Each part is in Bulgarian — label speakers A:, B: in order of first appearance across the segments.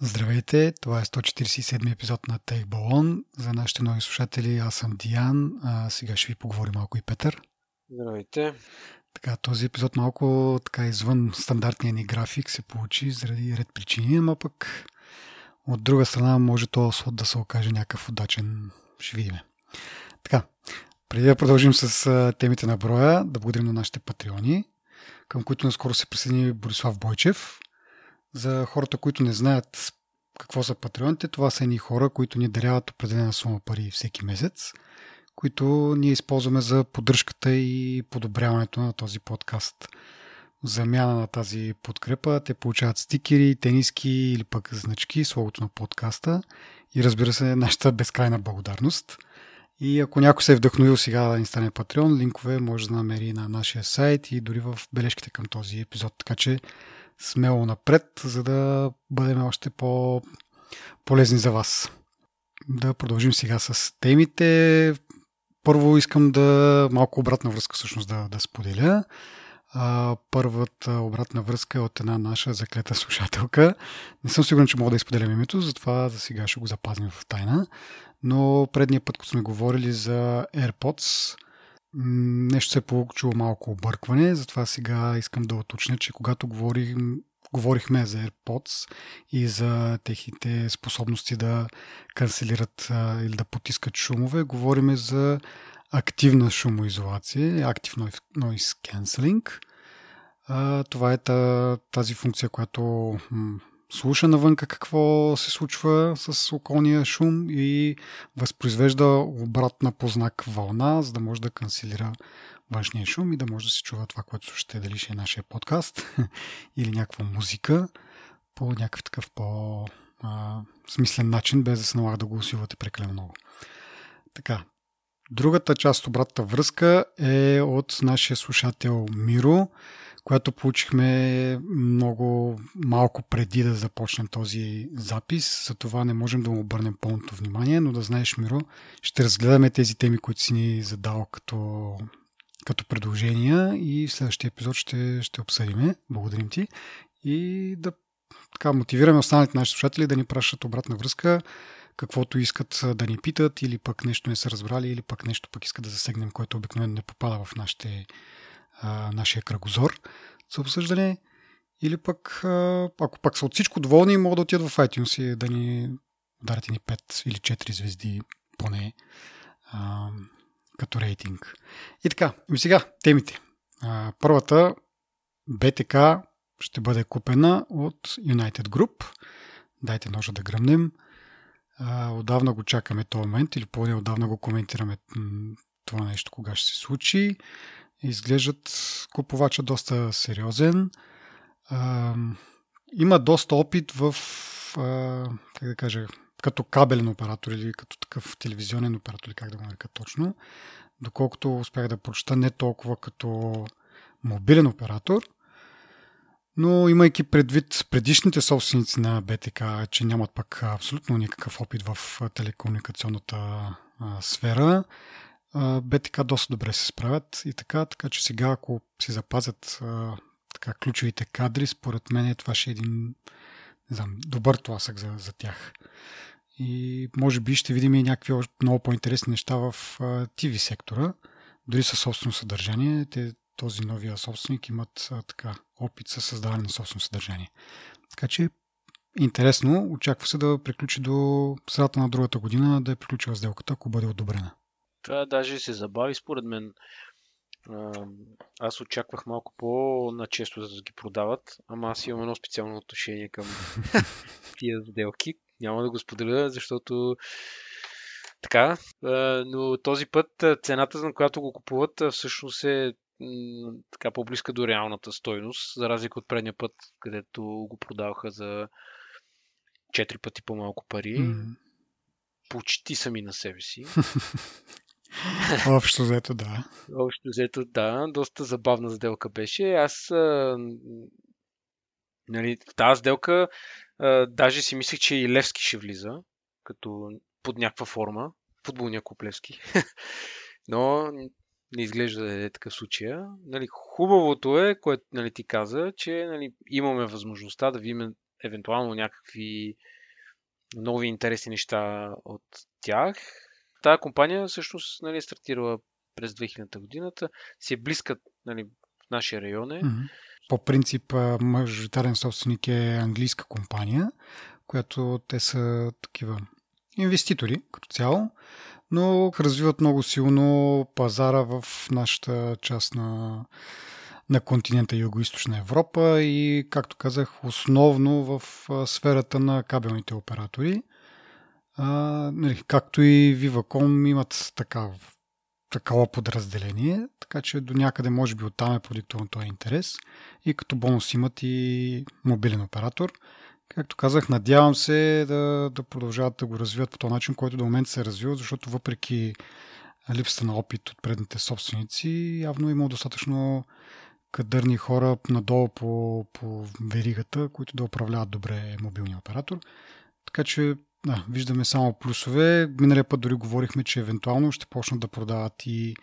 A: Здравейте, това е 147 епизод на Балон. За нашите нови слушатели аз съм Диан, а сега ще ви поговорим малко и Петър.
B: Здравейте.
A: Така, този епизод малко така извън стандартния ни график се получи заради ред причини, ама пък от друга страна може този слот да се окаже някакъв удачен. Ще видим. Така, преди да продължим с темите на броя, да благодарим на нашите патреони, към които наскоро се присъедини Борислав Бойчев. За хората, които не знаят какво са патреоните, това са едни хора, които ни даряват определена сума пари всеки месец, които ние използваме за поддръжката и подобряването на този подкаст. Замяна на тази подкрепа те получават стикери, тениски или пък значки с логото на подкаста и разбира се нашата безкрайна благодарност. И ако някой се е вдъхновил сега да ни стане патреон, линкове може да намери на нашия сайт и дори в бележките към този епизод. Така че смело напред, за да бъдем още по полезни за вас. Да продължим сега с темите. Първо искам да малко обратна връзка всъщност да, да споделя. А, първата обратна връзка е от една наша заклета слушателка. Не съм сигурен, че мога да изподелям името, затова за сега ще го запазим в тайна. Но предния път, като сме говорили за AirPods, нещо се е получило малко объркване, затова сега искам да уточня, че когато говорим, говорихме за AirPods и за техните способности да канцелират или да потискат шумове, говориме за активна шумоизолация, Active Noise Cancelling. Това е тази функция, която слуша навънка какво се случва с околния шум и възпроизвежда обратна по знак вълна, за да може да канцелира външния шум и да може да се чува това, което слушате, дали ще е нашия подкаст или някаква музика по някакъв такъв по-смислен начин, без да се налага да го усилвате прекалено много. Така, другата част от обратната връзка е от нашия слушател Миро, която получихме много малко преди да започнем този запис. За това не можем да му обърнем пълното внимание, но да знаеш, Миро, ще разгледаме тези теми, които си ни задал като, като предложения и в следващия епизод ще, ще обсъдиме. Благодарим ти. И да така, мотивираме останалите наши слушатели да ни пращат обратна връзка, каквото искат да ни питат, или пък нещо не са разбрали, или пък нещо пък искат да засегнем, което обикновено не попада в нашите нашия кръгозор за обсъждане. Или пък, ако пък са от всичко доволни, могат да отидат в iTunes и да ни дарят ни 5 или 4 звезди поне а, като рейтинг. И така, и сега темите. А, първата, БТК ще бъде купена от United Group. Дайте ножа да гръмнем. А, отдавна го чакаме този момент, или поне отдавна го коментираме това нещо, кога ще се случи изглеждат купувача доста сериозен. А, има доста опит в, а, как да кажа, като кабелен оператор или като такъв телевизионен оператор, или как да го нарека точно. Доколкото успях да прочета не толкова като мобилен оператор, но имайки предвид предишните собственици на БТК, че нямат пък абсолютно никакъв опит в телекомуникационната а, сфера, БТК доста добре се справят и така, така че сега ако си запазят така, ключовите кадри, според мен това ще е един не знам, добър тласък за, за тях. И може би ще видим и някакви много по-интересни неща в а, TV сектора, дори със собствено съдържание. Те, този новия собственик имат така, опит със създаване на собствено съдържание. Така че интересно, очаква се да приключи до средата на другата година, да е приключила сделката, ако бъде одобрена.
B: Това даже се забави според мен. Аз очаквах малко по-начесто да ги продават, ама аз имам едно специално отношение към тия сделки. Няма да го споделя, защото така, но този път цената, на която го купуват, всъщност е така по-близка до реалната стойност, за разлика от предния път, където го продаваха за 4 пъти по-малко пари. Mm. Почти сами на себе си.
A: Общо взето, да.
B: Общо взето, да. Доста забавна сделка беше. Аз нали, в тази сделка а, даже си мислех, че и Левски ще влиза, като под някаква форма. Футболния куп Левски. Но не изглежда да е такъв случая. Нали, хубавото е, което нали, ти каза, че нали, имаме възможността да видим евентуално някакви нови интересни неща от тях. Тая компания всъщност нали, е стартирала през 2000 годината, си е близка нали, в нашия район е.
A: По принцип, мажоритарен собственик е английска компания, която те са такива инвеститори като цяло, но развиват много силно пазара в нашата част на, на континента Юго-Источна Европа и, както казах, основно в сферата на кабелните оператори. Нали, както и Viva.com имат такав, такова подразделение, така че до някъде може би оттам е продиктуван този интерес и като бонус имат и мобилен оператор. Както казах, надявам се да, да продължават да го развиват по този начин, който до момента се е развил, защото въпреки липсата на опит от предните собственици, явно е има достатъчно кадърни хора надолу по, по веригата, които да управляват добре мобилния оператор. Така че да, виждаме само плюсове. Миналия път дори говорихме, че евентуално ще почнат да продават и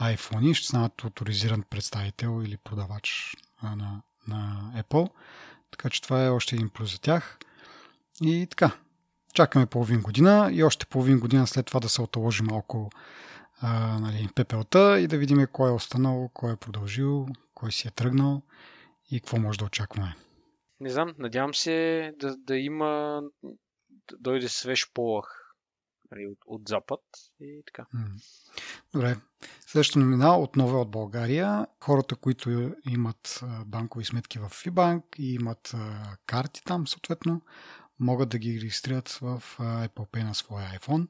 A: iPhone, ще станат авторизиран представител или продавач на, на Apple. Така че това е още един плюс за тях. И така, чакаме половин година и още половин година след това да се отложи малко а, нали, пепелта и да видим кой е останал, кой е продължил, кой си е тръгнал и какво може да очакваме.
B: Не знам, надявам се да, да има, дойде свеж полах нали, от, от запад и така.
A: Добре. Следващата номина отново е от България. Хората, които имат банкови сметки в FIBank и имат карти там, съответно, могат да ги регистрират в Apple Pay на своя iPhone.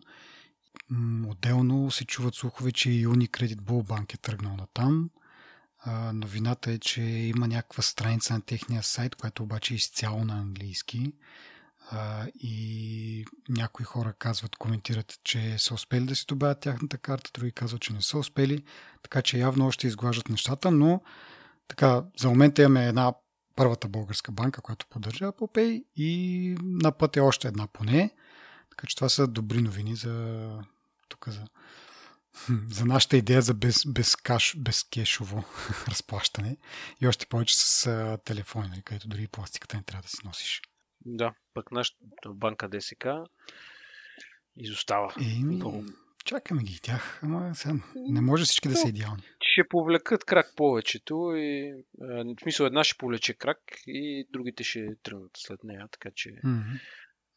A: Отделно се чуват слухове, че и Unicredit Bull Bank е тръгнал на там. Новината е, че има някаква страница на техния сайт, която обаче е изцяло на английски а, и някои хора казват, коментират, че са успели да си добавят тяхната карта, други казват, че не са успели, така че явно още изглаждат нещата, но така, за момента имаме една първата българска банка, която поддържа Apple Pay и на път е още една поне, така че това са добри новини за тук за, за нашата идея за без, без, каш, без кешово разплащане. И още повече с телефони, нали, където дори пластиката не трябва да си носиш.
B: Да, пък нашата банка ДСК изостава.
A: Еми, чакаме ги тях, ама сега не може всички да са идеални.
B: Ще повлекат крак повечето и в смисъл една ще повлече крак и другите ще тръгнат след нея, така че...
A: Mm-hmm.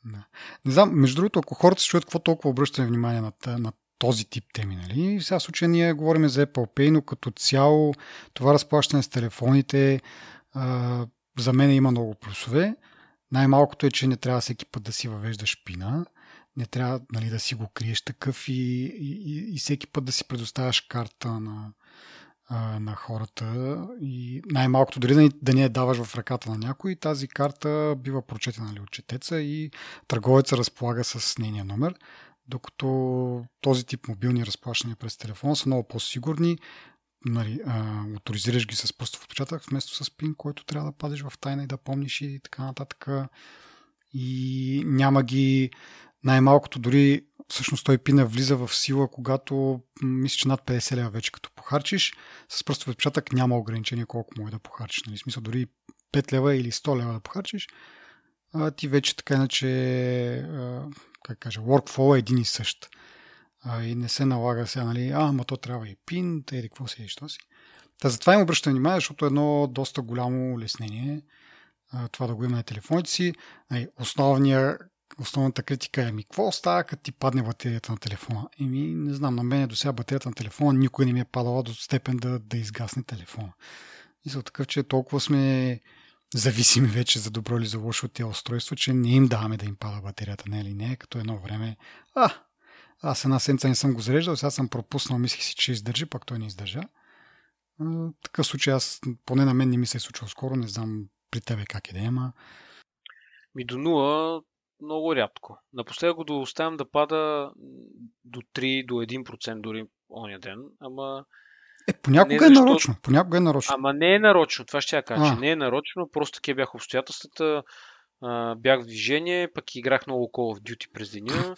A: Да. Не знам, между другото, ако хората се чуят какво толкова обръщаме внимание на, на този тип теми, нали? Сега в случая ние говорим за Apple Pay, но като цяло това разплащане с телефоните а, за мен има много плюсове. Най-малкото е, че не трябва всеки път да си въвеждаш пина, не трябва нали, да си го криеш такъв и, и, и всеки път да си предоставяш карта на, на хората. И най-малкото дори да, ни, да не я даваш в ръката на някой, тази карта бива прочетена нали, от четеца и търговеца разполага с нейния номер, докато този тип мобилни разплащания през телефона са много по-сигурни, нали, а, авторизираш ги с пръстов отпечатък, вместо с пин, който трябва да падеш в тайна и да помниш и така нататък. И няма ги най-малкото дори всъщност той пина влиза в сила, когато мисля, че над 50 лева вече като похарчиш. С пръстов отпечатък няма ограничение колко може да похарчиш. Нали? смисъл дори 5 лева или 100 лева да похарчиш, а, ти вече така иначе, как кажа, workflow е един и същ а, и не се налага сега, нали, а, ама то трябва и пин, те какво си и що си. Та затова им обръщам внимание, защото е едно доста голямо улеснение а, това да го има на телефоните си. Нали, основния, основната критика е ми, какво става, като ти падне батерията на телефона? Еми, не знам, на мен до сега батерията на телефона никой не ми е падала до степен да, да изгасне телефона. За такъв, че толкова сме зависими вече за добро или за лошо от тези устройства, че не им даваме да им пада батерията, не или не, като едно време, а, аз една седмица не съм го зареждал, сега съм пропуснал, мислих си, че издържи, пак той не издържа. В такъв случай аз, поне на мен не ми се е случило скоро, не знам при тебе как е да има.
B: Ми до нула много рядко. Напоследък го да оставям да пада до 3, до 1% дори оня ден, ама...
A: Е, понякога не, е нарочно. Понякога е нарочно.
B: Ама не е нарочно, това ще я кажа. А. Не е нарочно, просто такива бяха обстоятелствата. Бях в движение, пък играх много Call of Duty през деня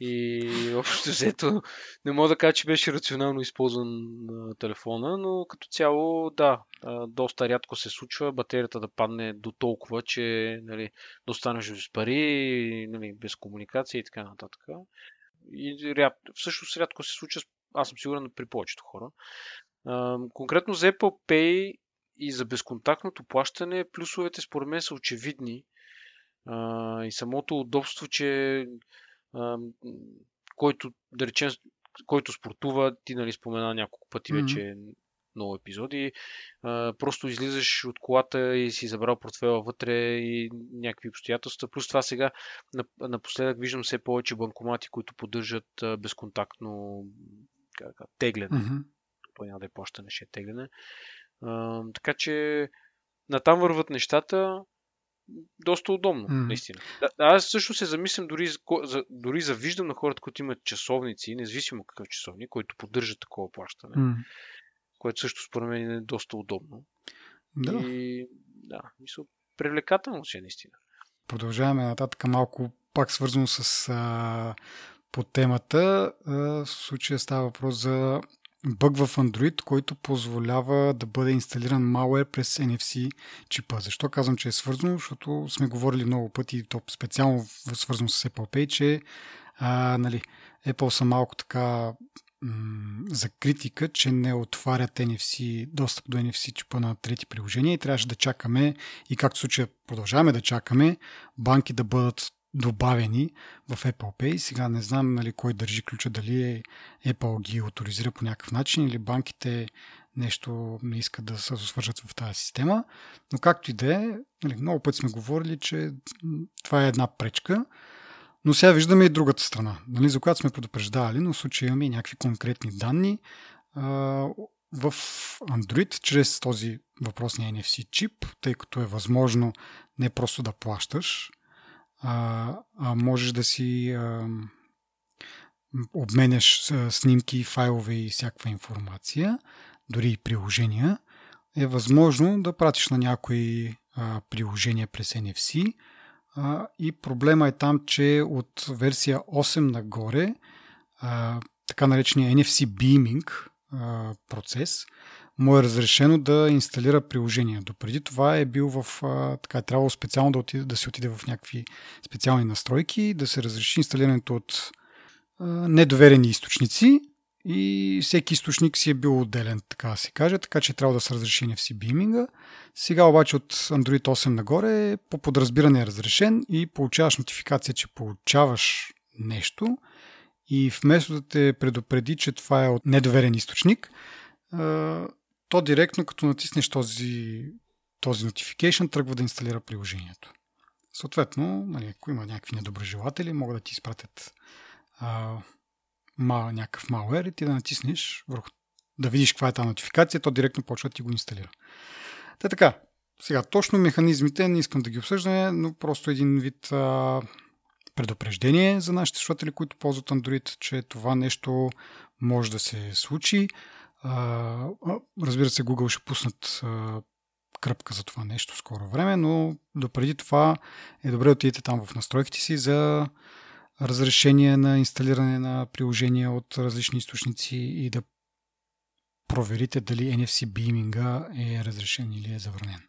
B: и общо взето не мога да кажа, че беше рационално използван а, телефона, но като цяло да, а, доста рядко се случва батерията да падне до толкова, че нали, да останеш без пари, нали, без комуникация и така нататък. И ряд, всъщност рядко се случва, аз съм сигурен при повечето хора. А, конкретно за Apple Pay и за безконтактното плащане, плюсовете според мен са очевидни. А, и самото удобство, че а, който, да речем, който спортува, ти нали спомена няколко пъти mm-hmm. вече много епизоди, а, просто излизаш от колата и си забрал портфела вътре и някакви обстоятелства. Плюс това сега напоследък виждам все повече банкомати, които поддържат безконтактно как, тегляне. Mm-hmm. То няма да е плащане, ще е тегляне. А, така че натам върват нещата доста удобно, mm. наистина. Да, аз също се замислям, дори, за, дори завиждам на хората, които имат часовници, независимо какъв часовник, който поддържа такова плащане, mm. което също според мен е доста удобно. Да. И да, мисля, привлекателно си е наистина.
A: Продължаваме нататък малко пак свързано с а, по темата. А, в случая става въпрос за бъг в Android, който позволява да бъде инсталиран malware през NFC чипа. Защо казвам, че е свързано? Защото сме говорили много пъти, то специално свързано с Apple Pay, че а, нали, Apple са малко така м- за критика, че не отварят NFC, достъп до NFC чипа на трети приложения и трябваше да чакаме и както случая продължаваме да чакаме банки да бъдат добавени в Apple Pay. Сега не знам нали, кой държи ключа, дали е Apple ги авторизира по някакъв начин или банките нещо не искат да се свържат в тази система. Но както и да е, нали, много пъти сме говорили, че това е една пречка. Но сега виждаме и другата страна, нали, за която сме предупреждавали, но в случая имаме и някакви конкретни данни. В Android, чрез този въпросния NFC чип, тъй като е възможно не просто да плащаш, а, а можеш да си а, обменяш снимки, файлове и всякаква информация, дори и приложения, е възможно да пратиш на някои а, приложения през NFC. А, и проблема е там, че от версия 8 нагоре, а, така наречения NFC Beaming а, процес, му е разрешено да инсталира приложение. Допреди това е бил в... така е трябвало специално да, отиде, да се отиде в някакви специални настройки, да се разреши инсталирането от а, недоверени източници и всеки източник си е бил отделен, така да се каже, така че трябва да се разреши NFC beaming Сега обаче от Android 8 нагоре по подразбиране е разрешен и получаваш нотификация, че получаваш нещо и вместо да те предупреди, че това е от недоверен източник, то директно като натиснеш този, този notification, тръгва да инсталира приложението. Съответно, нали, ако има някакви недоброжелатели, могат да ти изпратят а, ма, някакъв malware и ти да натиснеш върху да видиш каква е тази нотификация, то директно почва да ти го инсталира. Та така, сега точно механизмите не искам да ги обсъждаме, но просто един вид а, предупреждение за нашите слушатели, които ползват Android, че това нещо може да се случи. Разбира се, Google ще пуснат а, кръпка за това нещо скоро време, но допреди това е добре да отидете там в настройките си за разрешение на инсталиране на приложения от различни източници и да проверите дали NFC beaming е разрешен или е забранен.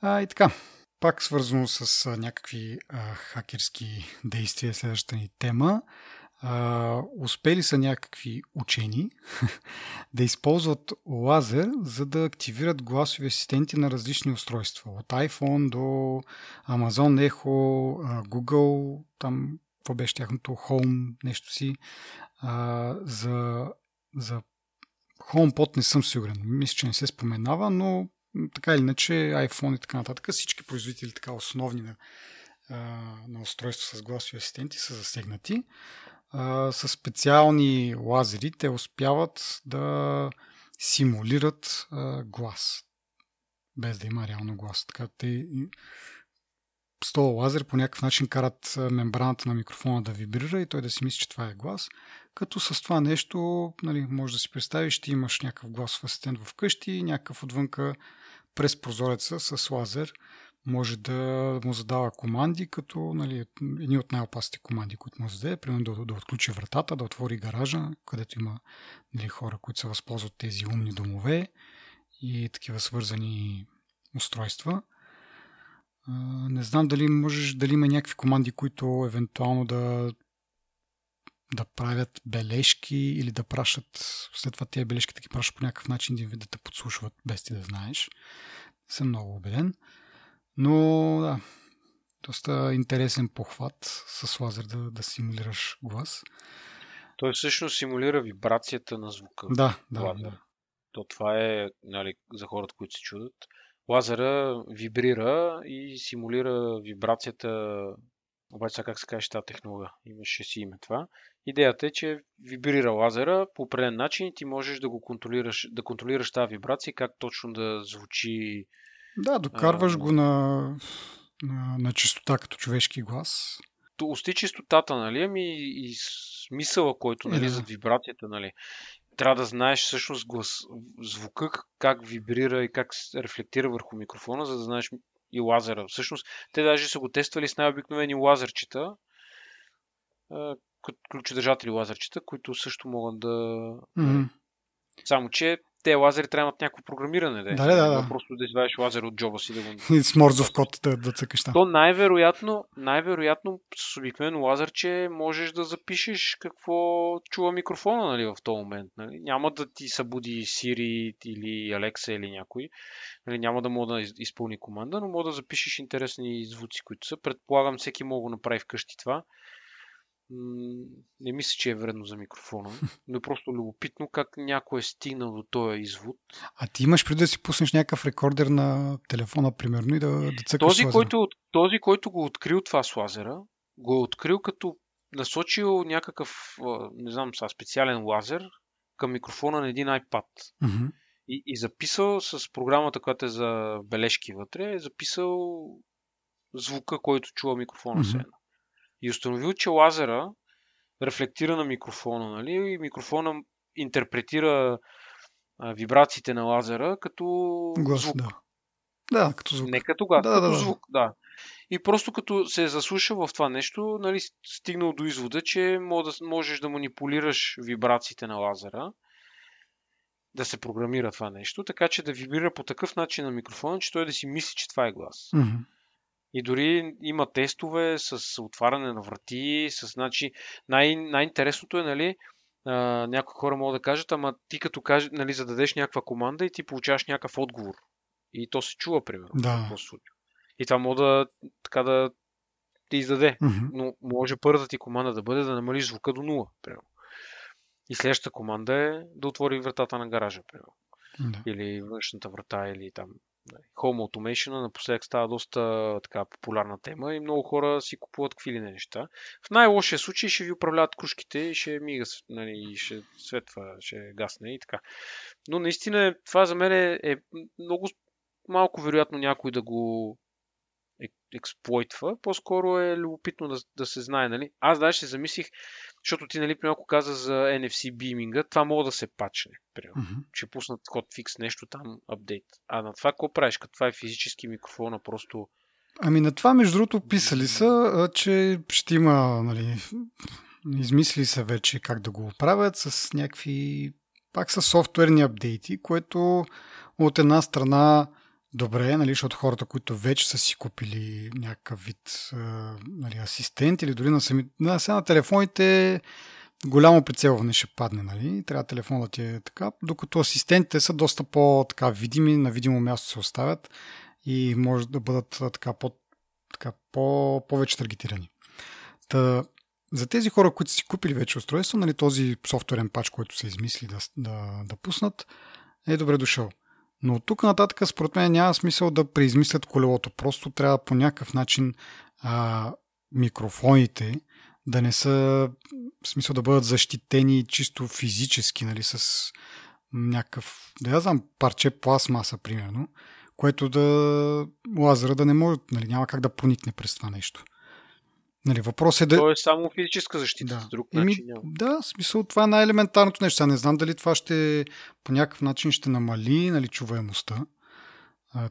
A: А, и така, пак свързано с някакви а, хакерски действия, следващата ни тема а, успели са някакви учени да използват лазер, за да активират гласови асистенти на различни устройства. От iPhone до Amazon Echo, Google, там какво беше тяхното Home, нещо си. А, за, за HomePod не съм сигурен. Мисля, че не се споменава, но така или иначе iPhone и така нататък, всички производители така основни на, на устройства с гласови асистенти са засегнати а, с специални лазери те успяват да симулират а, глас, без да има реално глас. Така те с този лазер по някакъв начин карат мембраната на микрофона да вибрира и той да си мисли, че това е глас. Като с това нещо, нали, може да си представиш, ще имаш някакъв гласов асистент вкъщи, някакъв отвънка през прозореца с лазер може да му задава команди, като нали, едни от най-опасните команди, които му зададе, примерно да, да отключи вратата, да отвори гаража, където има нали, хора, които се възползват тези умни домове и такива свързани устройства. Не знам дали можеш, дали има някакви команди, които евентуално да да правят бележки или да пращат, след това тези бележки да ги пращат по някакъв начин да те подслушват, без ти да знаеш. Съм много убеден. Но да, доста интересен похват с лазер да, да симулираш глас.
B: Той всъщност симулира вибрацията на звука.
A: Да, да, да.
B: То това е, нали, за хората, които се чудат. Лазера вибрира и симулира вибрацията обаче сега как се каже тази технология? Имаше си име това. Идеята е, че вибрира лазера по определен начин и ти можеш да го контролираш, да контролираш тази вибрация, как точно да звучи.
A: Да, докарваш а, го на, на, на чистота като човешки глас.
B: То усти чистотата, нали, ами и смисъла, който нали, да. за вибрацията, нали. Трябва да знаеш всъщност глас, звука, как вибрира и как се рефлектира върху микрофона, за да знаеш и лазера. Всъщност, те даже са го тествали с най-обикновени лазерчета, ключодържатели лазерчета, които също могат да... Mm-hmm. Само, че те лазери трябва да имат някакво програмиране. Да,
A: да, да, да.
B: Просто да извадиш лазер от джоба си да
A: го... И с морзов код да, да цъкаш там.
B: То най-вероятно, най-вероятно с обикновено лазерче можеш да запишеш какво чува микрофона нали, в този момент. Нали. Няма да ти събуди Siri или Alexa или някой. Нали, няма да мога да изпълни команда, но мога да запишеш интересни звуци, които са. Предполагам, всеки мога да направи вкъщи това не мисля, че е вредно за микрофона, но е просто любопитно как някой е стигнал до този извод.
A: А ти имаш преди да си пуснеш някакъв рекордер на телефона, примерно, и да, да цъкаш
B: този, който, този, който го открил това с лазера, го е открил като насочил някакъв, не знам сега, специален лазер към микрофона на един iPad.
A: Mm-hmm.
B: И, и записал с програмата, която е за бележки вътре, е записал звука, който чува микрофона mm-hmm. И установил, че лазера рефлектира на микрофона, нали? И микрофона интерпретира а, вибрациите на лазера като Глас, звук.
A: Да. да, като звук.
B: Не като газ,
A: да,
B: като
A: да,
B: звук, да. И просто като се е заслушал в това нещо, нали, стигнал до извода, че можеш да манипулираш вибрациите на лазера, да се програмира това нещо, така че да вибрира по такъв начин на микрофона, че той да си мисли, че това е глас.
A: Mm-hmm.
B: И дори има тестове с отваряне на врати, с, значи, най- най-интересното е, нали, а, някои хора могат да кажат, ама ти като каже, нали, зададеш някаква команда и ти получаваш някакъв отговор. И то се чува, примерно.
A: Да.
B: И това може да, така да ти издаде.
A: Mm-hmm.
B: Но може първата ти команда да бъде да намалиш звука до 0, примерно. И следващата команда е да отвори вратата на гаража, примерно.
A: Да.
B: Или външната врата, или там Home Automation напоследък става доста така популярна тема и много хора си купуват какви ли не неща. В най-лошия случай ще ви управляват кружките и ще мига, нали, ще светва, ще гасне и така. Но наистина това за мен е, е много малко вероятно някой да го експлойтва, по-скоро е любопитно да, да се знае, нали? Аз даже се замислих, защото ти, нали, малко каза за NFC биминга, това мога да се пачне, примерно.
A: Mm-hmm.
B: Ще пуснат фикс нещо там, апдейт. А на това какво правиш, като това е физически микрофона, просто...
A: Ами на това, между другото, писали са, че ще има, нали, измисли са вече как да го оправят с някакви, пак с софтуерни апдейти, което от една страна добре, нали, защото хората, които вече са си купили някакъв вид нали, асистент или дори на, сами, на, сега на телефоните голямо прицелване ще падне, нали? Трябва телефона да ти е така, докато асистентите са доста по-така видими, на видимо място се оставят и може да бъдат така, по, така по, повече таргетирани. Та, за тези хора, които си купили вече устройство, нали, този софтуерен пач, който се измисли да, да, да пуснат, е добре дошъл. Но от тук нататък, според мен, няма смисъл да преизмислят колелото. Просто трябва по някакъв начин а, микрофоните да не са, в смисъл да бъдат защитени чисто физически, нали, с някакъв, да я знам, парче пластмаса, примерно, което да лазера да не може, нали, няма как да проникне през това нещо. Нали, въпрос е да...
B: То е само физическа защита, да. с друг Еми, начин няма.
A: Да, смисъл, това е най-елементарното нещо. Сега не знам дали това ще по някакъв начин ще намали нали, чуваемостта.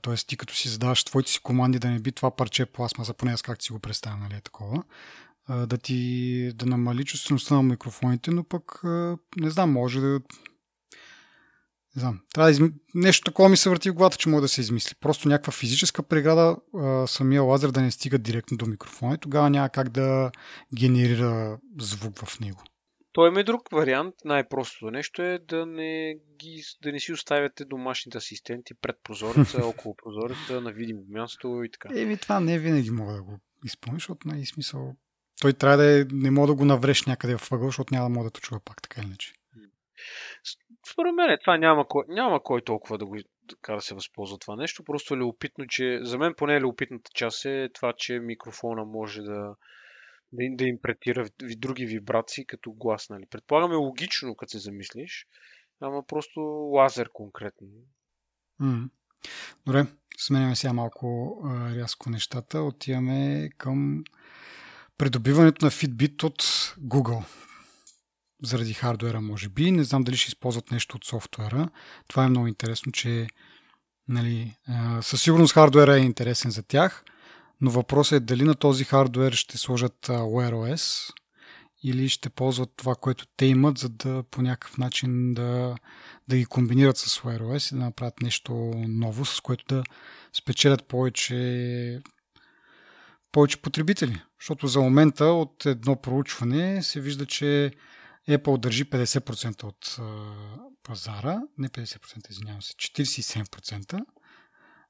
A: т.е. ти като си задаваш твоите си команди да не би това парче пластмаса, поне аз как си го представям, нали е такова, да ти да намали чувствеността на микрофоните, но пък не знам, може да не знам, трябва да изми... нещо такова ми се върти в главата, че може да се измисли. Просто някаква физическа преграда, а, самия лазер да не стига директно до микрофона и тогава няма как да генерира звук в него.
B: Той има и друг вариант. Най-простото нещо е да не, ги, да не си оставяте домашните асистенти пред прозореца, около прозореца, на видимо място и така.
A: Еми, това не винаги мога да го изпълниш, защото не е. Той трябва да е, не мога да го навреш някъде в ъгъл, защото няма да мога да те чува пак, така иначе.
B: Според мен това няма кой, няма кой толкова да го така да се възползва това нещо. Просто е любопитно, че за мен поне любопитната част е това, че микрофона може да, да, да им претира други вибрации като глас. Нали. Предполагаме логично, като се замислиш, ама просто лазер конкретно.
A: Mm. Добре, сменяме сега малко а, рязко нещата. Отиваме към придобиването на Fitbit от Google. Заради хардуера, може би. Не знам дали ще използват нещо от софтуера. Това е много интересно, че нали, със сигурност хардуера е интересен за тях – но въпросът е дали на този хардвер ще сложат Wear OS или ще ползват това, което те имат, за да по някакъв начин да, да ги комбинират с Wear OS и да направят нещо ново, с което да спечелят повече, повече потребители. Защото за момента от едно проучване се вижда, че Apple държи 50% от а, пазара, не 50%, извинявам се, 47%,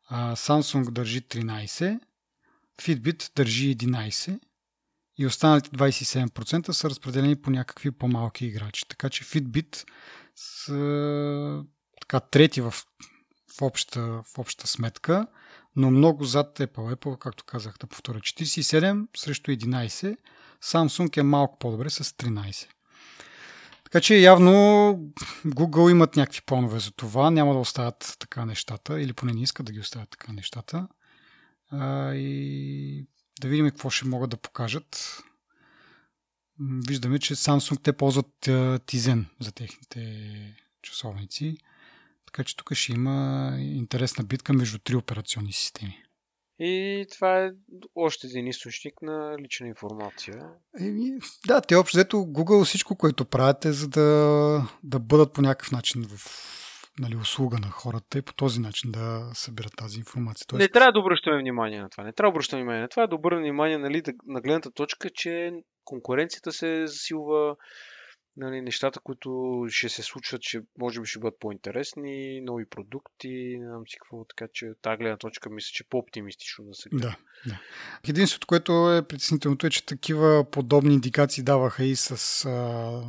A: а Samsung държи 13%, Fitbit държи 11 и останалите 27% са разпределени по някакви по-малки играчи. Така че Fitbit са така, трети в, в, обща, в обща сметка, но много зад Apple. Apple, както казах, да повторя, 47 срещу 11. Samsung е малко по-добре с 13. Така че явно Google имат някакви планове за това. Няма да оставят така нещата, или поне не искат да ги оставят така нещата а, и да видим какво ще могат да покажат. Виждаме, че Samsung те ползват Tizen за техните часовници, така че тук ще има интересна битка между три операционни системи.
B: И това е още един източник на лична информация.
A: Еми, да, те общо взето Google всичко, което правят е за да, да бъдат по някакъв начин в нали, услуга на хората и по този начин да събират тази информация.
B: Тоест... Не трябва да обръщаме внимание на това. Не трябва да обръщаме внимание на това. Да обърнем внимание нали, на гледната точка, че конкуренцията се засилва, нали, нещата, които ще се случват, че може би ще бъдат по-интересни, нови продукти, не знам си какво, така че тази гледна точка мисля, че е по-оптимистично да се гледа.
A: Да, да. Единството, което е притеснителното е, че такива подобни индикации даваха и с а,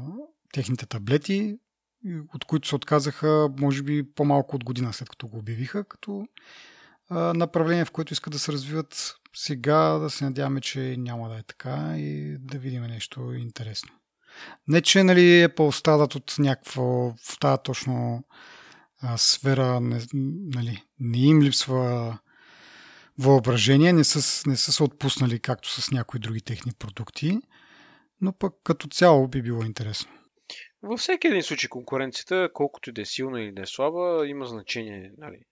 A: техните таблети, от които се отказаха, може би, по-малко от година след като го обявиха, като а, направление, в което искат да се развиват сега, да се надяваме, че няма да е така и да видим нещо интересно. Не, че нали, Apple страдат от някаква в тази точно а, сфера, не, нали, не им липсва въображение, не са, не са се отпуснали както с някои други техни продукти, но пък като цяло би било интересно.
B: Във всеки един случай конкуренцията, колкото и да е силна или да е слаба, има значение. Нали?